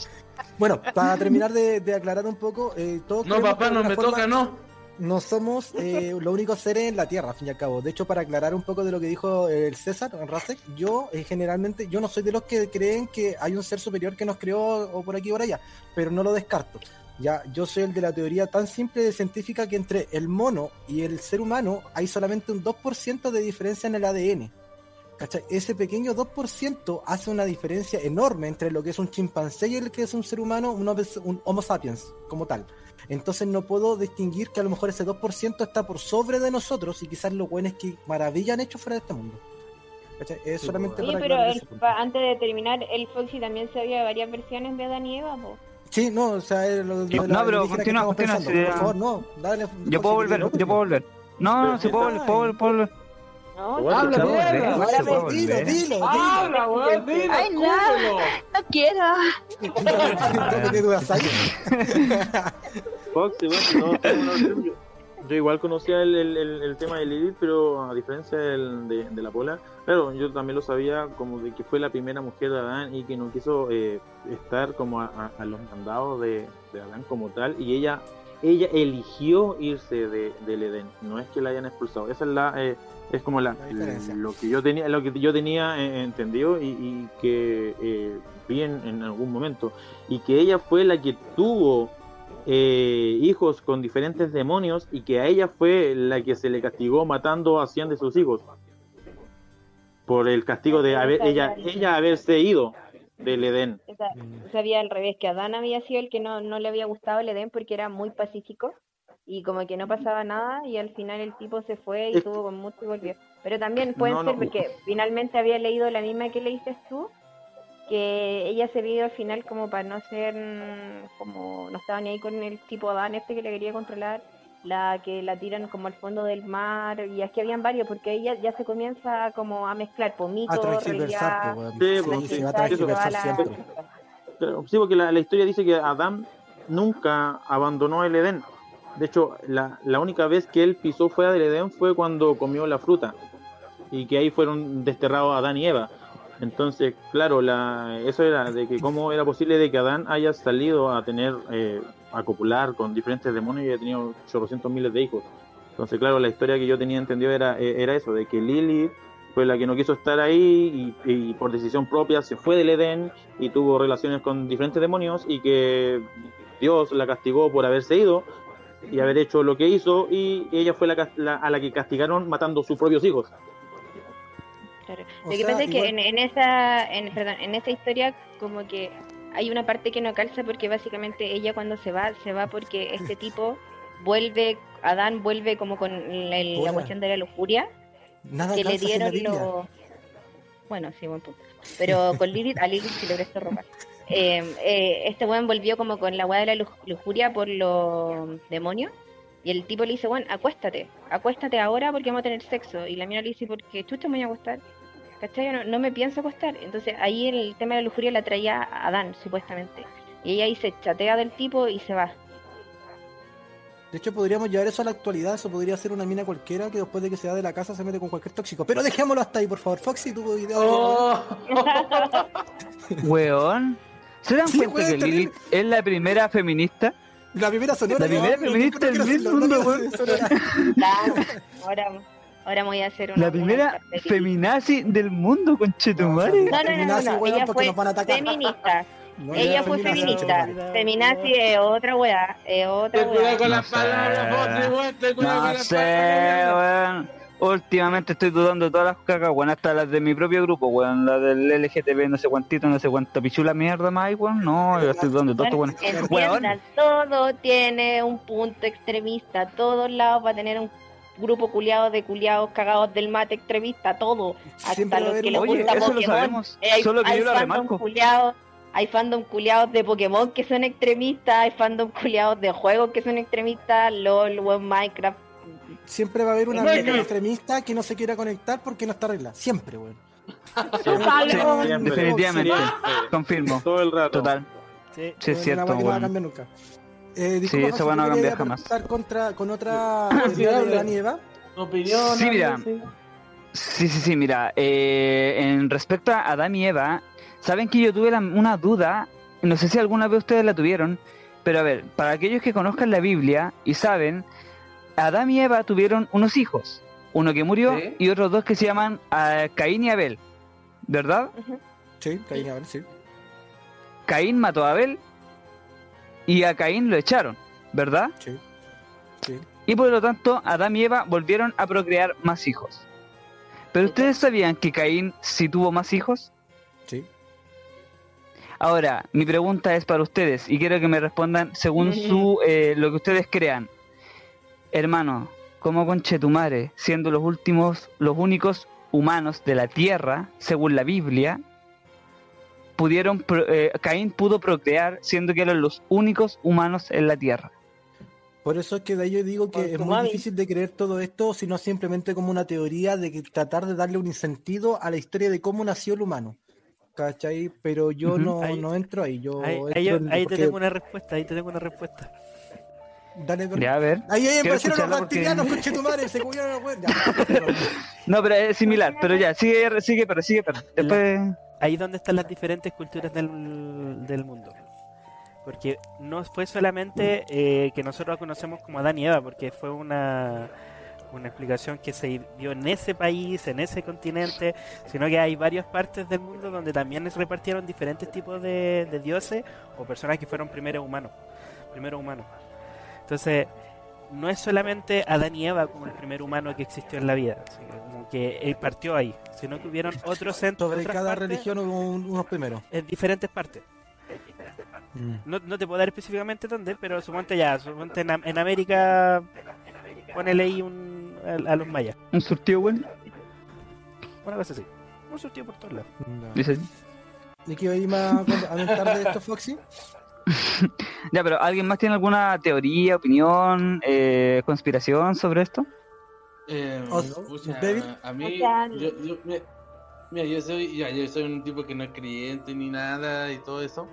bueno, para terminar de, de aclarar un poco, eh, todos
No, papá, no me
forma
toca, no.
No somos eh, los únicos seres en la Tierra, al fin y al cabo. De hecho, para aclarar un poco de lo que dijo el César Rasek, yo eh, generalmente, yo no soy de los que creen que hay un ser superior que nos creó o por aquí o por allá, pero no lo descarto. Ya, yo soy el de la teoría tan simple de científica que entre el mono y el ser humano hay solamente un 2% de diferencia en el ADN. ¿Cachai? Ese pequeño 2% hace una diferencia enorme entre lo que es un chimpancé y el que es un ser humano, un, homo- un Homo sapiens, como tal. Entonces no puedo distinguir que a lo mejor ese 2% está por sobre de nosotros y quizás los buenos que maravilla han hecho fuera de este mundo. ¿Cachai? Es
Sí,
solamente
Oye,
para
pero el- antes de terminar, el Foxy también sabía varias versiones de Adán y Eva, po.
Sí, no, o sea, es lo, lo de
No, pero continúa, continúa,
Por favor, no, dale.
Yo
José,
puedo volver,
no,
yo puedo volver. No, no, se puede volver, puedo volver, puedo volver.
No,
Bueno,
Habla,
pues, dilo, dilo, dilo.
Habla, weón, dilo,
Ay, no. no quiero.
No me dudas ahí.
Fox, igual, no, una opción, yo, igual conocía el, el, el, el tema del Edith, pero a diferencia del, de, de la Pola, claro, yo también lo sabía como de que fue la primera mujer de Adán y que no quiso eh, estar como a, a- a los mandados de, de Adán como tal, y ella ella eligió irse de, del Edén, no es que la hayan expulsado. Esa es la eh, es como la,
La diferencia.
lo que yo tenía lo que yo tenía eh, entendido y, y que eh, vi en, en algún momento y que ella fue la que tuvo eh, hijos con diferentes demonios y que a ella fue la que se le castigó matando a 100 de sus hijos por el castigo de haber, ella ella haberse ido del Edén.
Sabía al revés, que Adán había sido el que no, no le había gustado el Edén porque era muy pacífico y como que no pasaba nada y al final el tipo se fue y
Es-
tuvo con mucho y volvió. Pero también pueden
No,
ser
no.
porque finalmente había leído la misma que leíste tú, que ella se vio al final como para no ser mm, como no estaba ni ahí con el tipo Adán este que le quería controlar, la que la tiran como al fondo del mar y es que habían varios porque ella ya se comienza como a mezclar por mito,
A
realidad,
transgiversar, po, weón.
Sí,
Sí, se va a
toda
transgiversar
la-
siempre.
Claro, Sí, porque la, la historia dice que Adán nunca abandonó el Edén. De hecho, la, la única vez que él pisó fuera del Edén fue cuando comió la fruta. Y que ahí fueron desterrados Adán y Eva. Entonces, claro, la, eso era de que cómo era posible de que Adán haya salido a tener, eh, a copular con diferentes demonios y haya tenido 800 miles de hijos. Entonces, claro, la historia que yo tenía entendido era, eh, era eso, de que Lilith fue la que no quiso estar ahí y, por decisión propia se fue del Edén y tuvo relaciones con diferentes demonios y que Dios la castigó por haberse ido y haber hecho lo que hizo y ella fue la, la- a la que castigaron matando sus propios hijos.
Claro.
O
Lo que pasa es que en, en esa, en, perdón, en esa historia como que hay una parte que no calza porque básicamente ella cuando se va, se va porque este tipo vuelve, Adán vuelve como con la, cuestión de la lujuria,
Nada
que le dieron los... Bueno, sí, buen punto. Pero con Lilith, a Lilith sí le prestó ropa. Eh, eh, este weón volvió como con la weá de la luj- lujuria por los demonios. Y el tipo le dice, bueno, acuéstate, acuéstate ahora porque vamos a tener sexo. Y la mina le dice, porque chucha me voy a acostar. ¿Cachai? No, no me pienso acostar. Entonces ahí el tema de la lujuria la traía a Adán, supuestamente. Y ella ahí se chatea del tipo y se va.
De hecho, podríamos llevar eso a la actualidad. Eso podría ser una mina cualquiera que después de que se va de la casa se mete con cualquier tóxico. Pero dejémoslo hasta ahí, por favor. Foxy, tu video.
Oh,
Weón. ¿Se dan
Sí,
cuenta
weón,
que
terrible.
Lilith es la primera feminista?
La primera sonora.
La primera
no,
feminista del mundo, weón.
Ahora, ahora me voy a hacer una.
La primera feminazi del mundo, conchetumare.
No, no, no, no,
Feminazi,
no,
weón,
ella
porque
fue
nos van a atacar.
feminista.
No,
Ella fue feminista. Feminazi es otra weá, es otra
ten cuidado
weá.
con las palabras, ten cuidado con
No
las
sé,
palabras.
weón. Últimamente estoy dudando de todas las cacas, weón, hasta las de mi propio grupo, weón, la del LGTB, no sé cuantito, no sé cuánta pichula mierda más, weón. No, yo estoy dudando de todo esto, weón.
Todo tiene un punto extremista. Todos lados va a tener un grupo culiado de culiados cagados del mate extremista, todo.
Siempre
Hasta los que
Oye,
gusta
eso lo
Pokémon.
sabemos,
Eh, hay,
solo que
hay
yo lo
fandom
remarco.
culiados, hay fandom culiados de Pokémon que son extremistas, hay fandom culiados de juegos que son extremistas, LOL, web Minecraft.
Siempre va a haber una mina extremista que no se quiera conectar porque no está arreglada. Siempre, weón.
Siempre,
definitivamente, confirmo,
todo el rato.
total.
Sí.
Sí, es cierto,
no va a
weón.
cambiar nunca. Eh,
Sí,
disculpa, ¿tú
va a cambiar jamás.
Contra, con otra teoría de
hable.
Adán y Eva.
Opinión.
Sí, mira. Sí, sí, sí, mira, eh, en respecto a Adán y Eva, saben que yo tuve la- una duda, no sé si alguna vez ustedes la tuvieron, pero a ver, para aquellos que conozcan la Biblia y saben, Adán y Eva tuvieron unos hijos, uno que murió
Sí.
y otros dos que se llaman ah, Caín y Abel, ¿verdad?
Sí, Caín y Abel, sí.
Caín mató a Abel y a Caín lo echaron, ¿verdad?
Sí. Sí.
Y por lo tanto, Adán y Eva volvieron a procrear más hijos. Pero ustedes sabían que Caín sí tuvo más hijos?
Sí.
Ahora, mi pregunta es para ustedes y quiero que me respondan según su eh, lo que ustedes crean. Hermano, ¿cómo conchetumare, siendo los últimos, los únicos humanos de la tierra, según la Biblia, pudieron, pro- eh, Caín pudo procrear siendo que eran los únicos humanos en la tierra?
Por eso es que de ahí yo digo que es muy
mami.
difícil de creer todo esto, sino simplemente como una teoría de que tratar de darle un sentido a la historia de cómo nació el humano. ¿Cachai? Pero yo no,
Ahí-
no entro ahí. Yo
Ahí,
entro
ahí-
en-
ahí te
porque-
tengo una respuesta, ahí te tengo una respuesta.
Dale.
Ya, a ver.
Ahí, aparecieron los
porque-
reptilianos, conche tu madre, se comieron los huevos. Ya.
No, pero es similar, pero ya, sigue, sigue, pero sigue, pero después...
Ahí donde están las diferentes culturas del, del mundo. Porque no fue solamente eh, que nosotros conocemos como Adán y Eva, porque fue una, una explicación que se dio en ese país, en ese continente, sino que hay varias partes del mundo donde también se repartieron diferentes tipos de, de dioses o personas que fueron primeros humanos. Primeros humanos. Entonces, no es solamente Adán y Eva como el primer humano que existió en la vida, como que él partió ahí, sino que hubieron otros centros
Sobre cada
partes
religión hubo un- unos primeros.
en diferentes partes.
Mm.
No, no te puedo dar específicamente dónde, pero suponte ya, suponte en, en América, ponele ahí un, a, a los mayas,
Un surtido bueno,
una cosa así. Un surtido por todos lados.
Dice.
¿Y qué iba a a de esto, Foxy?
Ya, pero ¿alguien más tiene alguna teoría, opinión, eh, conspiración sobre esto?
Eh,
¿O- débil?
a mí,
sea,
yo, yo- mira, yo soy, ya, yo soy un tipo que no es creyente ni nada y todo eso,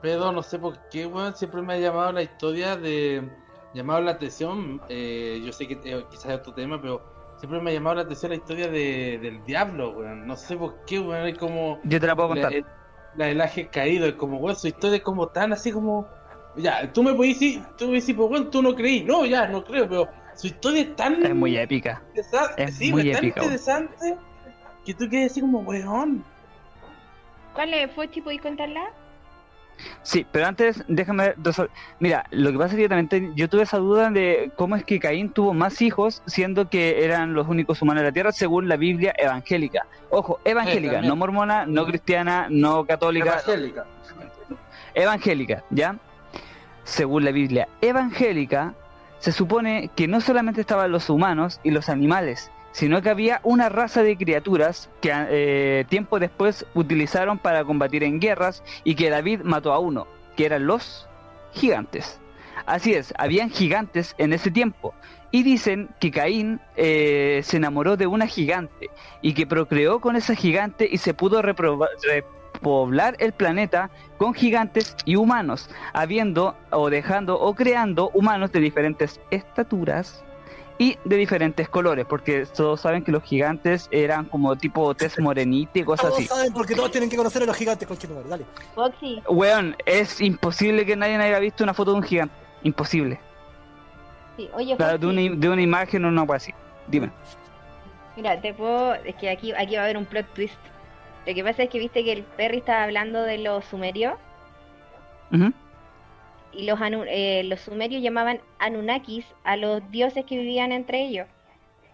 pero no sé por qué, weón, siempre me ha llamado la historia de, llamado la atención, eh, yo sé que eh, quizás es otro tema, pero siempre me ha llamado la atención la historia de, del diablo, weón, no sé por qué, weón, es como
Yo te la puedo contar.
La del ángel caído, es como, weón, su historia es como tan así como, ya, tú me puedes decir, tú me decís, pues, weón, tú no creí, no, ya, no creo, pero su historia es tan
Es muy épica.
interesante,
Es
sí,
muy
tan
épica,
interesante que tú quedas así como, weón.
¿Cuál es? fue, Chipo, y contarla?
Sí, pero antes déjame resol- Mira, lo que pasa es que yo también te- yo tuve esa duda de cómo es que Caín tuvo más hijos siendo que eran los únicos humanos de la Tierra según la Biblia evangélica. Ojo, evangélica, no mormona, no cristiana, no católica,
Evangélica.
evangélica, ¿ya? Según la Biblia evangélica, se supone que no solamente estaban los humanos y los animales, sino que había una raza de criaturas que eh, tiempo después utilizaron para combatir en guerras y que David mató a uno, que eran los gigantes. Así es, habían gigantes en ese tiempo. Y dicen que Caín eh, se enamoró de una gigante y que procreó con esa gigante y se pudo repoblar el planeta con gigantes y humanos, habiendo o dejando o creando humanos de diferentes estaturas y de diferentes colores, porque todos saben que los gigantes eran como tipo tez morenita y cosas
Todos
así.
saben porque todos tienen que conocer a los gigantes, conchetumare, dale.
Foxy,
Weón, es imposible que nadie haya visto una foto de un gigante. Imposible.
sí. Oye,
La- De
Foxy,
una, de una imagen o una cosa así. Dime.
mira, te puedo... Es que aquí, aquí va a haber un plot twist. Lo que pasa es que viste que el Perry estaba hablando de los sumerios
Ujú.
Y los, anu- eh, los sumerios llamaban Anunnakis a los dioses que vivían entre ellos,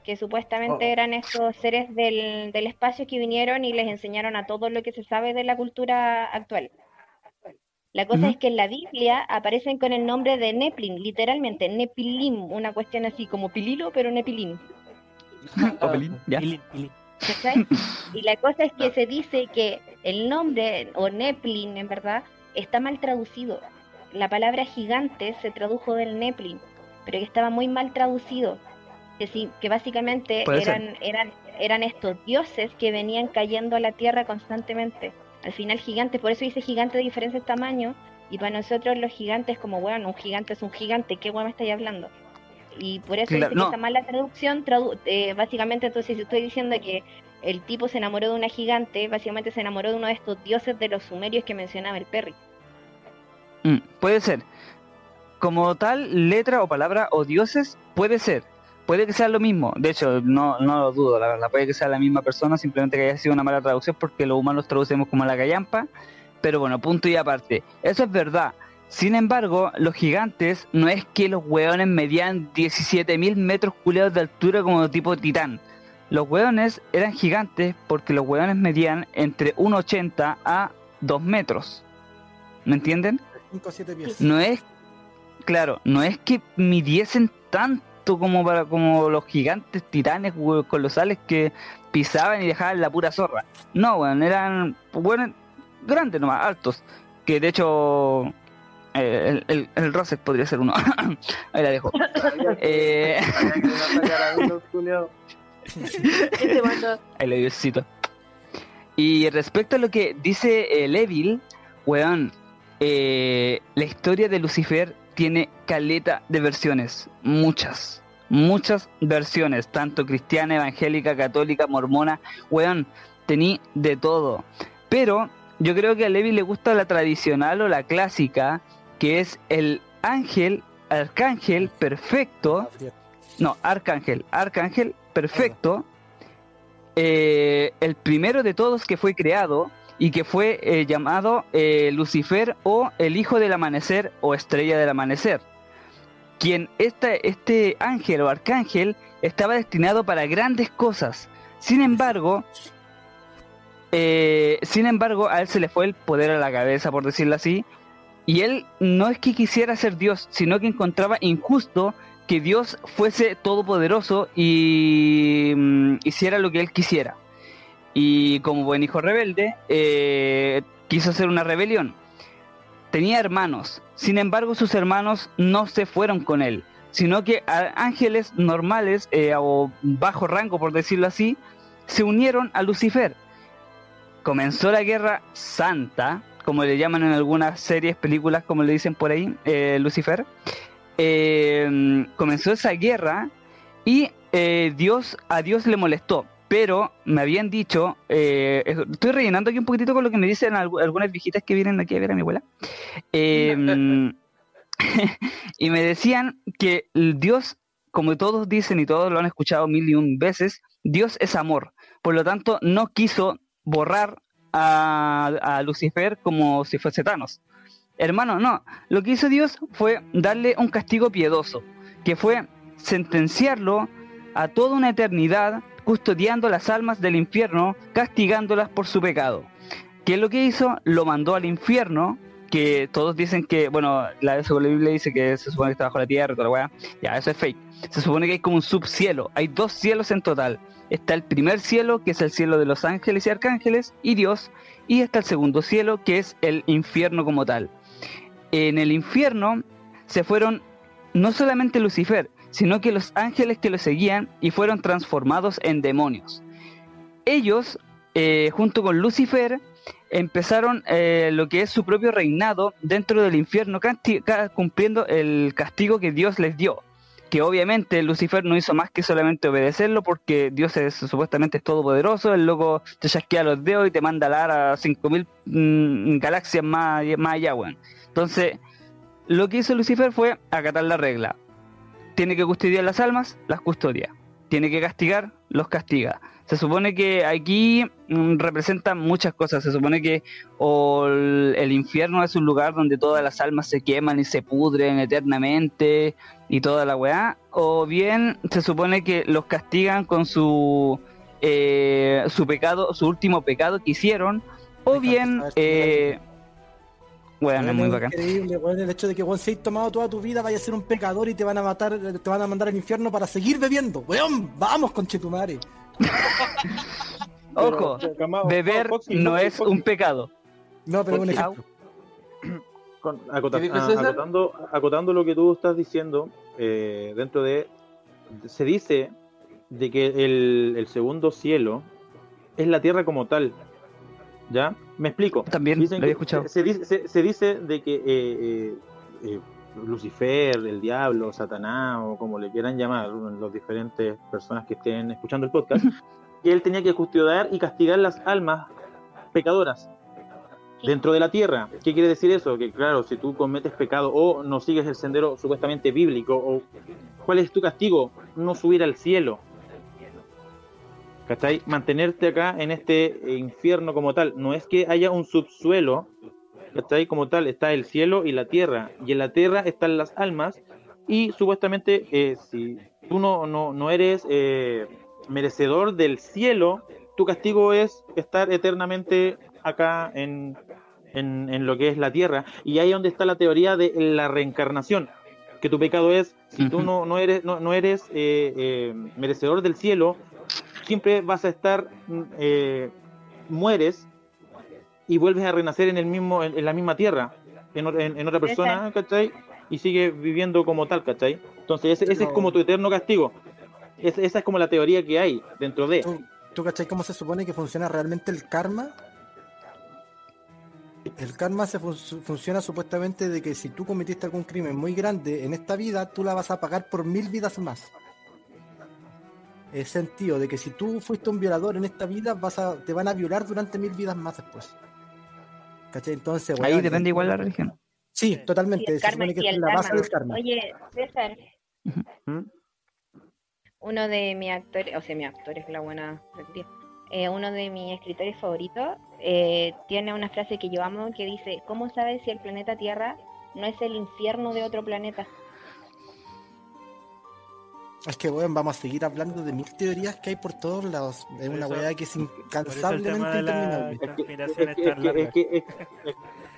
que supuestamente
Oh.
eran estos seres del, del espacio que vinieron y les enseñaron a todo lo que se sabe de la cultura actual. La cosa es que en la Biblia aparecen con el nombre de Neplin, literalmente, Nepilim, una cuestión así como pililo, pero Nepilim.
Papelín, ya.
Pilín, pilín.
¿cachai? Y la cosa es que se dice que el nombre, o Neplin en verdad, está mal traducido. La palabra gigante se tradujo del Neplin, pero que estaba muy mal traducido. Que, sí, que básicamente eran, eran, eran estos dioses que venían cayendo a la tierra constantemente. Al final gigante, por eso dice gigante de diferentes tamaños, y para nosotros los gigantes como, bueno, un gigante es un gigante, ¿qué weón me estáis hablando? Y por eso
Claro,
dice
no.
que está mal la traducción, tradu- eh, básicamente entonces estoy diciendo que el tipo se enamoró de una gigante, básicamente se enamoró de uno de estos dioses de los sumerios que mencionaba el Perry.
Mm, puede ser. Como tal, letra o palabra o dioses, puede ser. Puede que sea lo mismo. De hecho, no, no lo dudo, la verdad. Puede que sea la misma persona, simplemente que haya sido una mala traducción porque los humanos traducimos como la callampa. Pero bueno, punto y aparte. Eso es verdad. Sin embargo, los gigantes no es que los hueones medían 17.000 metros culeados de altura como tipo titán. Los hueones eran gigantes porque los hueones medían entre 1,80 a 2 metros. ¿Me entienden?
5 o 7 pies.
No es, claro, no es que midiesen tanto como para como los gigantes titanes colosales que pisaban y dejaban la pura zorra. No, weón, eran bueno, grandes nomás, altos. Que de hecho eh, el, el, el Rosek podría ser uno. Ahí la dejo. Eh, Ahí lo diosito. Y respecto a lo que dice el Evil, weón, eh, la historia de Lucifer tiene caleta de versiones, muchas, muchas versiones, tanto cristiana, evangélica, católica, mormona, weón, tení de todo. Pero yo creo que a Levi le gusta la tradicional o la clásica, que es el ángel, arcángel perfecto, no, arcángel, arcángel perfecto, eh, el primero de todos que fue creado y que fue eh, llamado eh, Lucifer o el hijo del amanecer o estrella del amanecer. Quien este, este ángel o arcángel estaba destinado para grandes cosas. Sin embargo, eh, sin embargo, a él se le fue el poder a la cabeza, por decirlo así, y él no es que quisiera ser Dios, sino que encontraba injusto que Dios fuese todopoderoso y mm, hiciera lo que él quisiera. Y como buen hijo rebelde, eh, quiso hacer una rebelión. Tenía hermanos, sin embargo sus hermanos no se fueron con él, sino que ángeles normales eh, o bajo rango, por decirlo así, se unieron a Lucifer. Comenzó la guerra santa, como le llaman en algunas series, películas, como le dicen por ahí, eh, Lucifer. Comenzó esa guerra y Dios a Dios le molestó. Pero me habían dicho, eh, estoy rellenando aquí un poquitito con lo que me dicen algu- algunas viejitas que vienen aquí a ver a mi abuela. Eh, y me decían que Dios, como todos dicen y todos lo han escuchado mil y un veces, Dios es amor. Por lo tanto, no quiso borrar a, a Lucifer como si fuese Thanos. Hermano, no. Lo que hizo Dios fue darle un castigo piedoso, que fue sentenciarlo a toda una eternidad custodiando las almas del infierno, castigándolas por su pecado. ¿Qué es lo que hizo? Lo mandó al infierno, que todos dicen que, bueno, la, según la Biblia dice que se supone que está bajo la tierra, toda la weá. Ya, eso es fake. Se supone que hay como un subcielo. Hay dos cielos en total. Está el primer cielo, que es el cielo de los ángeles y arcángeles, y Dios. Y está el segundo cielo, que es el infierno como tal. En el infierno se fueron no solamente Lucifer, sino que los ángeles que lo seguían y fueron transformados en demonios. Ellos, eh, junto con Lucifer, empezaron eh, lo que es su propio reinado dentro del infierno, cumpliendo el castigo que Dios les dio. Que obviamente Lucifer no hizo más que solamente obedecerlo porque Dios es supuestamente es todopoderoso, el loco te chasquea los dedos y te manda a la a 5000 mm, galaxias más, allá. Entonces, lo que hizo Lucifer fue acatar la regla. Tiene que custodiar las almas, las custodia. Tiene que castigar, los castiga. Se supone que aquí mm, representan muchas cosas. Se supone que o el, el infierno es un lugar donde todas las almas se queman y se pudren eternamente y toda la weá. O bien se supone que los castigan con su, eh, su pecado, su último pecado que hicieron. O bien, eh, weón, es muy bacán.
increíble, weón, el hecho de que weón, si has tomado toda tu vida, vaya a ser un pecador y te van a matar, te van a mandar al infierno para seguir bebiendo. Weón, vamos, conchetumare.
Ojo, beber no es un pecado.
No, pero un ejemplo.
con- acota-
¿Qué dijo
ah,
César?
acotando, acotando lo que tú estás diciendo, eh, dentro de. Se dice de que el, el segundo cielo es la tierra como tal. ¿Ya? Me explico.
También
Dicen
lo había
que-
escuchado.
Se, dice, se- se dice de que eh, eh, eh, Lucifer, el diablo, Satanás, o como le quieran llamar, las diferentes personas que estén escuchando el podcast, que él tenía que custodiar y castigar las almas pecadoras dentro de la tierra. ¿Qué quiere decir eso? Que claro, si tú cometes pecado o no sigues el sendero supuestamente bíblico, o ¿cuál es tu castigo? No subir al cielo. ¿Cachai? Mantenerte acá en este infierno como tal. No es que haya un subsuelo, ¿cachai? Como tal, está el cielo y la tierra. Y en la tierra están las almas. Y supuestamente, eh, si tú no, no, no eres eh, merecedor del cielo, tu castigo es estar eternamente acá en, en, en lo que es la tierra. Y ahí es donde está la teoría de la reencarnación. Que tu pecado es, si tú no, no eres, no, no eres eh, merecedor del cielo, siempre vas a estar, eh, mueres y vuelves a renacer en el mismo, en, en la misma tierra, en, o- en- en otra persona, ¿cachai? Y sigue viviendo como tal, ¿cachai? Entonces ese, ese es como tu eterno castigo. Es- esa es como la teoría que hay dentro de.
¿Tú, ¿Tú cachai cómo se supone que funciona realmente el karma? El karma se fun- funciona supuestamente de que si tú cometiste algún crimen muy grande en esta vida, tú la vas a pagar por mil vidas más. El sentido de que si tú fuiste un violador en esta vida, vas a, te van a violar durante mil vidas más después. ¿Cachai? Entonces,
Ahí depende igual la religión.
Sí, totalmente.
Sí, el
se
karma,
supone que es
el
la base del karma.
Oye, César,
¿Mm?
uno de mis actores, o sea, mi actor es la buena eh, uno de mis escritores favoritos eh, tiene una frase que yo amo que dice, ¿cómo sabes si el planeta Tierra no es el infierno de otro planeta?
Es que, bueno, vamos a seguir hablando de mil teorías que hay por todos lados. Es una weá que es incansablemente interminable.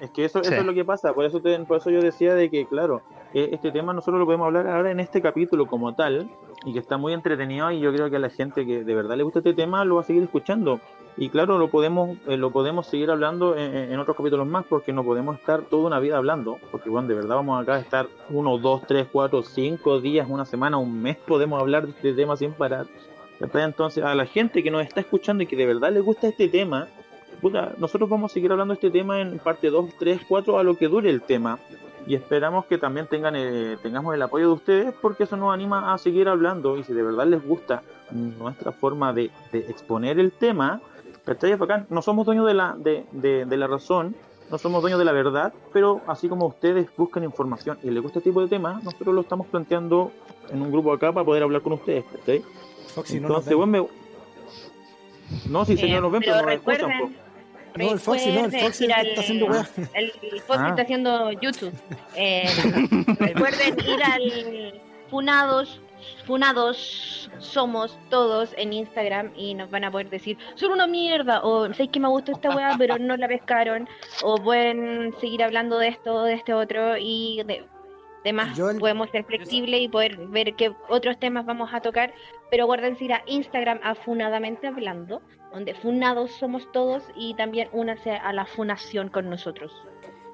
Es que, eso, es lo que pasa, por eso, te- por eso yo decía de que, claro, eh, este tema nosotros lo podemos hablar ahora en este capítulo como tal, y que está muy entretenido, y yo creo que a la gente que de verdad le gusta este tema lo va a seguir escuchando. Y claro, lo podemos, eh, lo podemos seguir hablando en, otros capítulos más, porque no podemos estar toda una vida hablando, porque bueno, de verdad vamos acá a estar uno, dos, tres, cuatro, cinco días, una semana, un mes, podemos hablar de este tema sin parar. Entonces, a la gente que nos está escuchando y que de verdad le gusta este tema, puta, nosotros vamos a seguir hablando de este tema en parte 2, 3, 4, a lo que dure el tema. Y esperamos que también tengan eh, tengamos el apoyo de ustedes porque eso nos anima a seguir hablando y si de verdad les gusta nuestra forma de, de exponer el tema, ¿cachai? Bacán. No somos dueños de la, de, de- de la razón, no somos dueños de la verdad, pero así como ustedes buscan información y les gusta este tipo de temas, nosotros lo estamos planteando en un grupo acá para poder hablar con ustedes, ¿cachai?
Foxy, no nos
Entonces,
ven.
bueno, me... No, si señor
Eh,
nos ven, pero,
pero
no nos escuchan. po.
Recuerden,
No, el Foxy, no, el Foxy
ir
es el que
al-
está haciendo weá.
El Foxy
Ah.
está haciendo YouTube. Eh, recuerden ir al Funados, Funados somos todos en Instagram y nos van a poder decir, son una mierda, o sé que me gustó esta weá, pero no la pescaron, o pueden seguir hablando de esto, de este otro, y de demás
Yo en-
podemos ser flexibles y poder ver qué otros temas vamos a tocar, pero acuérdense ir a Instagram a Funadamente Hablando, donde Funados somos todos, y también únase a la funación con nosotros.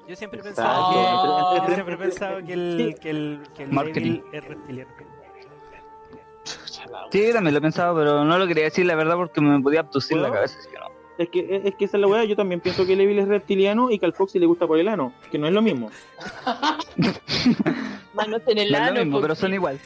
Yo siempre he pensado que,
Entre-
yo
entre-
siempre he pensado que el, que el, que el
Marketing.
es reptiliano.
Sí, también lo he pensado, pero no lo quería decir la verdad porque me podía abducir la cabeza. así que no.
Es que, es que esa es la weá, yo también pienso que Evil es reptiliano y que al Foxy le gusta por el ano, que no es lo mismo.
Manos en el
No es lo mismo, pero son igual.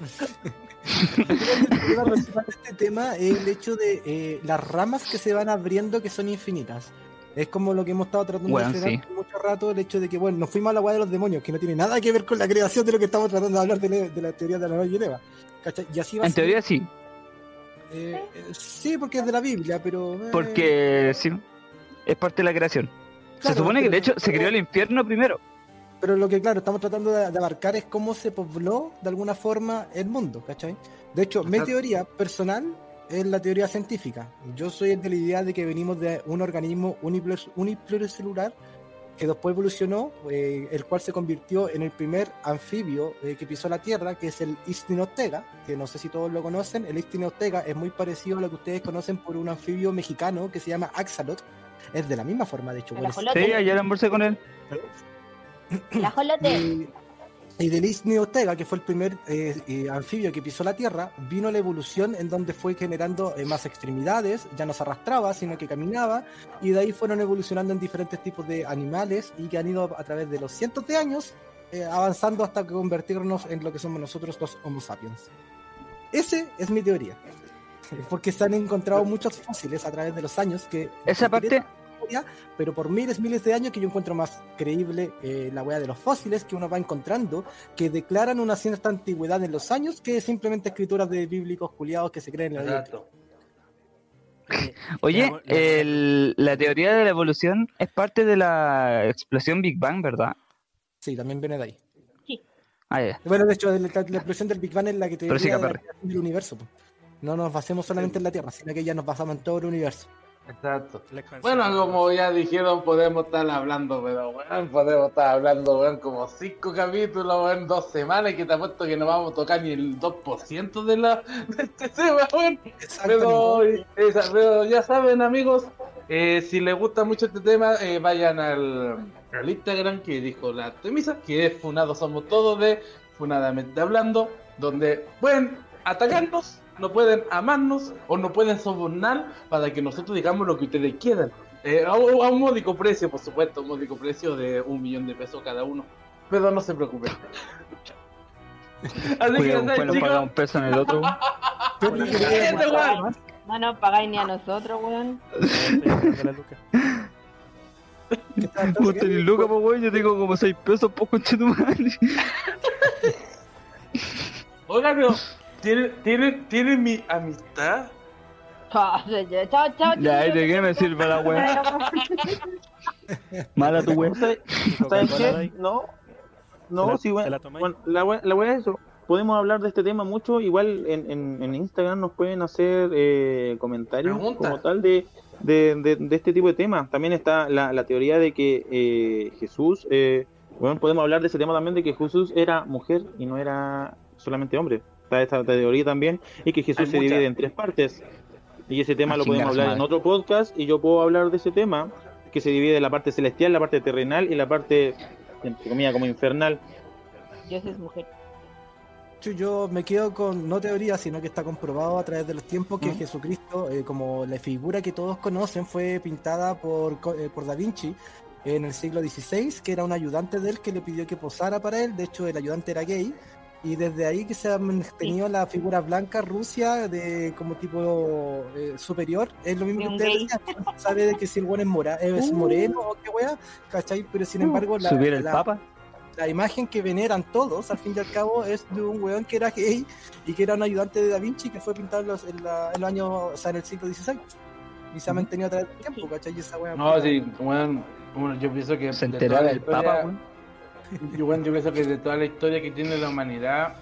Este tema es el hecho de eh, las ramas que se van abriendo que son infinitas. Es como lo que hemos estado tratando
Bueno,
de frenar
sí.
mucho rato, el hecho de que, bueno, nos fuimos a la weá de los demonios, que no tiene nada que ver con la creación de lo que estamos tratando de hablar de, la- de la teoría de la nueva Geneva. Y así va a
En
ser.
teoría sí,
Eh, eh, sí, porque es de la Biblia, pero... eh,
porque sí, es parte de la creación. Se
Claro,
supone que de hecho se creó el infierno primero.
Pero lo que, claro, estamos tratando de, de abarcar es cómo se pobló de alguna forma el mundo, ¿cachai? De hecho, mi teoría personal es la teoría científica. Yo soy el de la idea de que venimos de un organismo uniplur- unipluricelular que después evolucionó, eh, el cual se convirtió en el primer anfibio eh, que pisó la Tierra, que es el Istinostega, que no sé si todos lo conocen. El Istinostega es muy parecido a lo que ustedes conocen por un anfibio mexicano que se llama Axalot. Es de la misma forma, de hecho.
Sí, ayer almorcé con él.
El ajolote.
y, y del Isni Ortega, que fue el primer eh, eh, anfibio que pisó la Tierra, vino la evolución en donde fue generando eh, más extremidades, ya no se arrastraba, sino que caminaba, y de ahí fueron evolucionando en diferentes tipos de animales y que han ido a través de los cientos de años eh, avanzando hasta convertirnos en lo que somos nosotros los Homo sapiens. Ese es mi teoría. Porque se han encontrado muchos fósiles a través de los años que
Esa parte,
historia, pero por miles, miles de años que yo encuentro más creíble eh, la weá de los fósiles que uno va encontrando, que declaran una cierta antigüedad en los años, que simplemente escrituras de bíblicos culiados que se creen en la.
Exacto.
oye, el- la teoría de la evolución es parte de la explosión Big Bang, ¿verdad?
Sí, también viene de ahí.
Ah.
Bueno, de hecho, la, la explosión del Big Bang es la que te
sí,
del universo. po. No nos basemos solamente en la Tierra, sino que ya nos basamos en todo el universo.
Exacto. Bueno, como ya dijeron, podemos estar hablando, pero weón, podemos estar hablando, weón, como cinco capítulos weón, en dos semanas, que te apuesto que no vamos a tocar ni el 2% de, la, de este tema, weón. Pero, esa- pero ya saben, amigos, eh, si les gusta mucho este tema, eh, vayan al, al Instagram que dijo la Artemisa, que es Funados Somos Todos de Funadamente Hablando, donde pueden atacarnos, no pueden amarnos o no pueden sobornar para que nosotros digamos lo que ustedes quieran. Eh, a, un- a un módico precio, por supuesto, un módico precio de un millón de pesos cada uno. Pero no se preocupen. Así que
Cuidado, cual nos paga un peso en el otro.
Este.
No nos pagáis ni a nosotros, weón.
Vos tenés loca, po, weón. Yo tengo como 6 pesos, po, concha tu madre.
Oiga, pero ¿tienen, tienen, tienen mi amistad?
Chao, chao, chao.
Ya, ¿y de qué me sirve la weá? Mala tu weá.
¿Sabes
¿Y
¿sabes
Coca-Cola,
qué? No,
¿Te
no,
la-
sí, bueno, bueno, la, wea- la weá es eso. Podemos hablar de este tema mucho. Igual en, en, en Instagram nos pueden hacer eh, comentarios como tal de, de, de, de este tipo de temas. También está la, la teoría de que eh, Jesús, eh, bueno, podemos hablar de ese tema también de que Jesús era mujer y no era solamente hombre. Está esta teoría también y que Jesús
Hay
se
muchas.
divide en tres partes. Y ese tema
A
lo podemos hablar en
madre.
otro podcast y yo puedo hablar de ese tema que se divide en la parte celestial, la parte terrenal y la parte, entre comillas, como infernal.
Yo soy mujer.
Yo- me quedo con, no teoría, sino que está comprobado a través de los tiempos que
¿Mm?
Jesucristo, eh, como la figura que todos conocen, fue pintada por, eh, por Da Vinci en el siglo XVI, que era un ayudante de él que le pidió que posara para él. De hecho, el ayudante era gay. Y desde ahí que se ha mantenido la figura blanca Rusia de como tipo eh, superior. Es lo mismo
De
que ustedes decían, sabe de que si el buen es, mora, es
Uh.
moreno o qué wea, ¿cachai? Pero sin embargo, la,
Subir el
la-
papa.
la imagen que veneran todos, al fin y al cabo, es de un weón que era gay y que era un ayudante de Da Vinci que fue pintado en los, en la- en los años, o sea, en el siglo XVI. Y se ha mantenido a través del tiempo, ¿cachai? Y esa
No, sí, bueno, bueno, yo pienso que
Se enteraba del papa, weón.
Yo, bueno, yo pienso que de toda la historia que tiene la humanidad,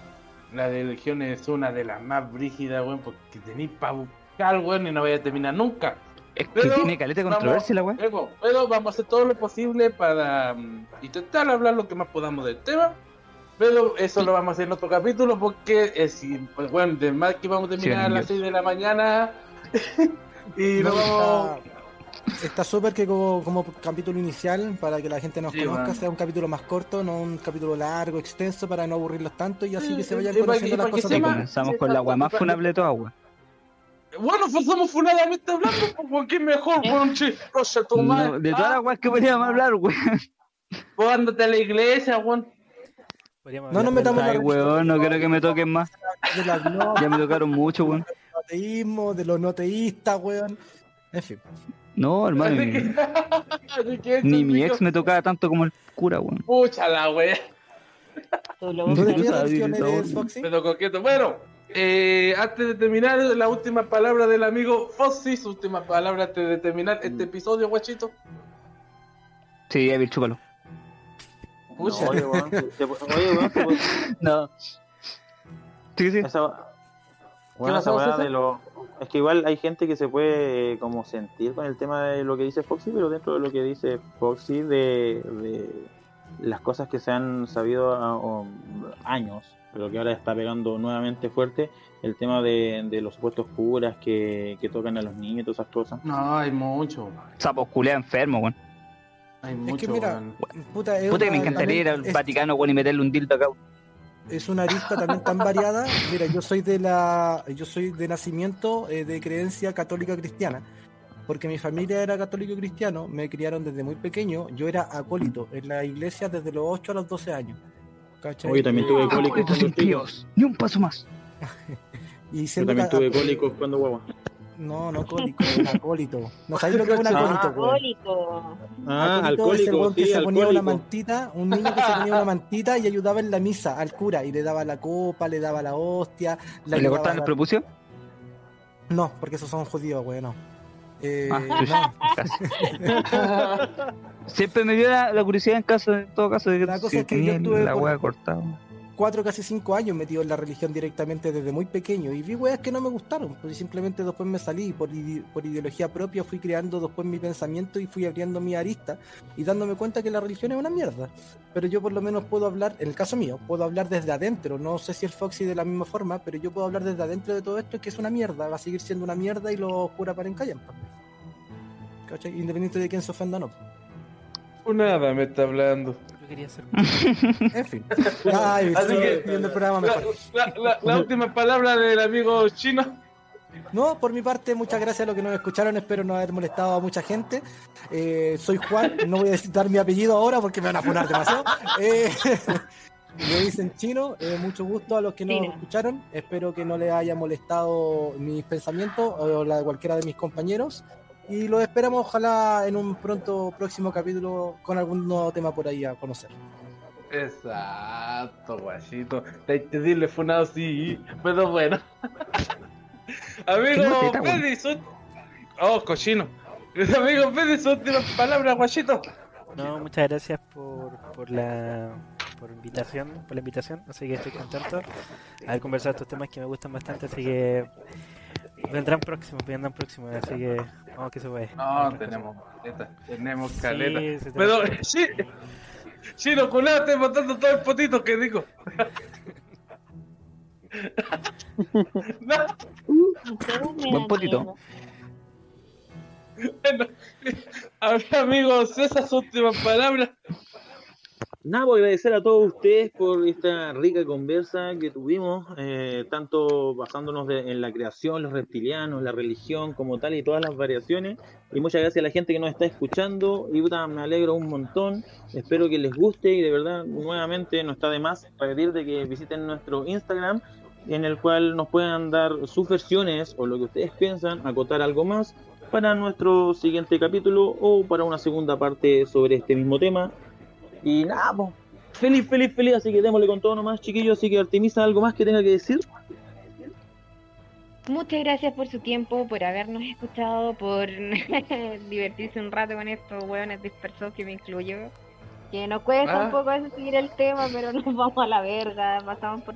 la de religiones es una de las más brígidas, weón, porque tenéis para buscar, weón, y no vaya a terminar nunca.
Es que
Pero,
tiene caleta de
vamos,
controversia la weá.
Luego, pero vamos a hacer todo lo posible para mm, intentar hablar lo que más podamos del tema. Pero eso lo vamos a hacer en otro capítulo porque es, si- pues, bueno, de más que vamos a terminar
Sí,
a las
Dios.
6 de la mañana y
No,
no vamos...
está- súper que como, como capítulo inicial, para que la gente nos
Sí,
conozca,
bueno.
sea un capítulo más corto, no un capítulo largo, extenso, para no aburrirlos tanto y así que se
Sí,
vayan
sí, para
conociendo
que-
las
que
cosas cómo.
comenzamos con la weá más funable de todas, weón.
Bueno, pues somos funadamente hablando, pues, porque mejor, weón, che, cosa tu madre.
No, de todas las weas que podríamos hablar, weón.
Pues ándate a la iglesia, weón.
No nos metamos
Ay, weón, no quiero que me toquen más. Ya me tocaron mucho, weón.
del ateísmo, de los no teístas, weón. En fin.
No, hermano, ni,
que- así que
ni
eso,
mi ex me tocaba tanto como el cura, weón.
Pucha la wea.
Tú lo
No
¿Tú de
Yo
qué
sabía,
religión
estaba
eres,
bonito.
Foxy?
Pero coqueto. Bueno, eh, antes de terminar, la última palabra del amigo Fossi, su última palabra antes de terminar este episodio, guachito.
Sí, Evil, chúpalo.
Pucha.
No, oye, weón, oye, weón,
No. Sí, sí.
esa, bueno, esa weá de lo, es que igual hay gente que se puede eh, como sentir con el tema de lo que dice Foxy, pero dentro de lo que dice Foxy de, de las cosas que se han sabido a- o- años, pero que ahora está pegando nuevamente fuerte, el tema de, de los supuestos curas que, que tocan a los niños y todas esas cosas.
No, hay mucho.
Sapos culea enfermo, weón.
Hay
Es
mucho.
que mira,
weón.
puta, es
Puta que me encantaría ir al Vaticano, weón, y meterle un dildo acá.
Es una arista también tan variada. Mira, yo soy de la, yo soy de nacimiento eh, de creencia católica cristiana, porque mi familia era católico cristiano, me criaron desde muy pequeño, yo era acólito en la iglesia desde los 8 a los 12 años. ¿cachai?
Oye, también tuve chico.
impíos. Ni un paso más.
Y
Yo también tuve cólicos cuando guagua.
No, no cólico, acólito. ¿No sabéis lo que es un acólito.
Ah,
Acólito es el
alcohólico,
que se ponía una mantita, un niño que se ponía una mantita y ayudaba en la misa al cura y le daba la copa, le daba la hostia,
¿Le
ayudaba
cortaban el prepucio?
No, porque esos son judíos, güey, no. Eh,
Ah,
no.
Siempre me dio la, la curiosidad en caso, en todo caso, de que
La cosa
si
es que
tenía
yo tuve
la
por-
hueá cortada.
Cuatro, casi cinco años metido en la religión directamente desde muy pequeño y vi weas que no me gustaron, pues simplemente después me salí y por, por ideología propia fui creando después mi pensamiento y fui abriendo mi arista y dándome cuenta que la religión es una mierda. Pero yo por lo menos puedo hablar, en el caso mío, puedo hablar desde adentro, no sé si el Foxy de la misma forma, pero yo puedo hablar desde adentro de todo esto que es una mierda, va a seguir siendo una mierda y los cura para pues. ¿Cachai? Independiente de quién se ofenda o no.
Nada me está hablando.
Quería hacer
En fin. Ay,
Así que-
el programa
La,
mejor.
la- la- la última palabra del amigo chino.
No, por mi parte, muchas gracias a los que nos escucharon. Espero no haber molestado a mucha gente. Eh, soy Juan, no voy a citar mi apellido ahora porque me van a poner demasiado. Eh, me dicen chino. eh, mucho gusto a los que nos
Chino.
escucharon. Espero que no les haya molestado mis pensamientos o la de cualquiera de mis compañeros. Y los esperamos, ojalá, en un pronto próximo capítulo con algún nuevo tema por ahí a conocer.
Exacto, guachito. Te entendible funado, sí, pero bueno. Amigo. Pedri, son... Oh, cochino. Amigo Pedri, son últimas palabras, guachito.
No, muchas gracias por, por la por invitación, por la invitación, así que estoy contento de haber conversado estos temas que me gustan bastante, así que vendrán próximos, vendrán próximos, así que vamos que se puede.
No, tenemos caleta, tenemos caleta.
Sí, sí,
Pero, sí, Chino, culado, estoy botando todo el potito que digo. no,
Buen potito.
bueno, ahora amigos, esas últimas palabras.
Nada, pues agradecer a todos ustedes por esta rica conversa que tuvimos, eh, tanto basándonos de- en la creación, los reptilianos, la religión como tal y todas las variaciones. Y muchas gracias a la gente que nos está escuchando. Y puta, me alegro un montón. Espero que les guste y de verdad, nuevamente, no está de más pedir de que visiten nuestro Instagram, en el cual nos puedan dar sus versiones o lo que ustedes piensan, acotar algo más para nuestro siguiente capítulo o para una segunda parte sobre este mismo tema. Y nada, po. feliz, feliz, feliz, así que démosle con todo nomás, chiquillos, así que Artemisa, ¿algo más que tenga que decir?
Muchas gracias por su tiempo, por habernos escuchado, por divertirse un rato con estos hueones dispersos que me incluyo. Que nos cuesta
Ah.
un poco seguir el tema, pero nos vamos a la verga. Pasamos por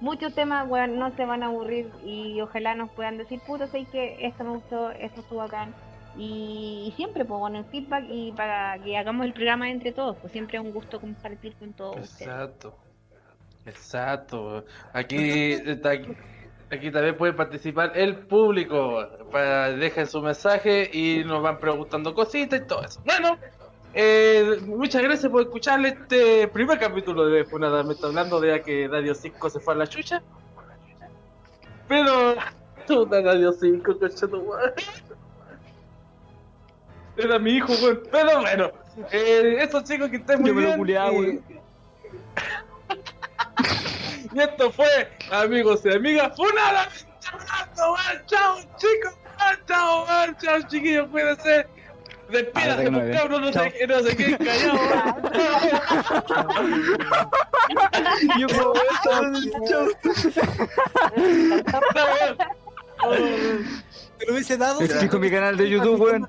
muchos temas, weón, no se van a aburrir y ojalá nos puedan decir, puto, sé que esto me gustó, esto estuvo acá. Y, siempre, pues bueno, el feedback y para que hagamos el programa entre todos, pues siempre es un gusto compartir con todos ustedes.
Exacto. Exacto. Aquí, aquí también puede participar el público. Para, dejen su mensaje y nos van preguntando cositas y todo eso. Bueno, eh, muchas gracias por escuchar este primer capítulo de Funada. Me está hablando de que Radio 5 se fue a la chucha. Pero, Radio 5, coche tu madre. Era mi hijo, weón. Pero bueno, eh, eso chicos que estén muy
Yo me lo
bien.
culeaba,
y-
weón.
y esto fue, amigos y amigas, Funada. Chao, chao, chicos. Chao, chao, chao, chiquillos, cuídense. Despídase,
no
cabrón, no
Chao.
se, no se queden callados.
Yo como
bien.
Te lo hubiese dado.
Explico mi canal de YouTube, weón.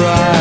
try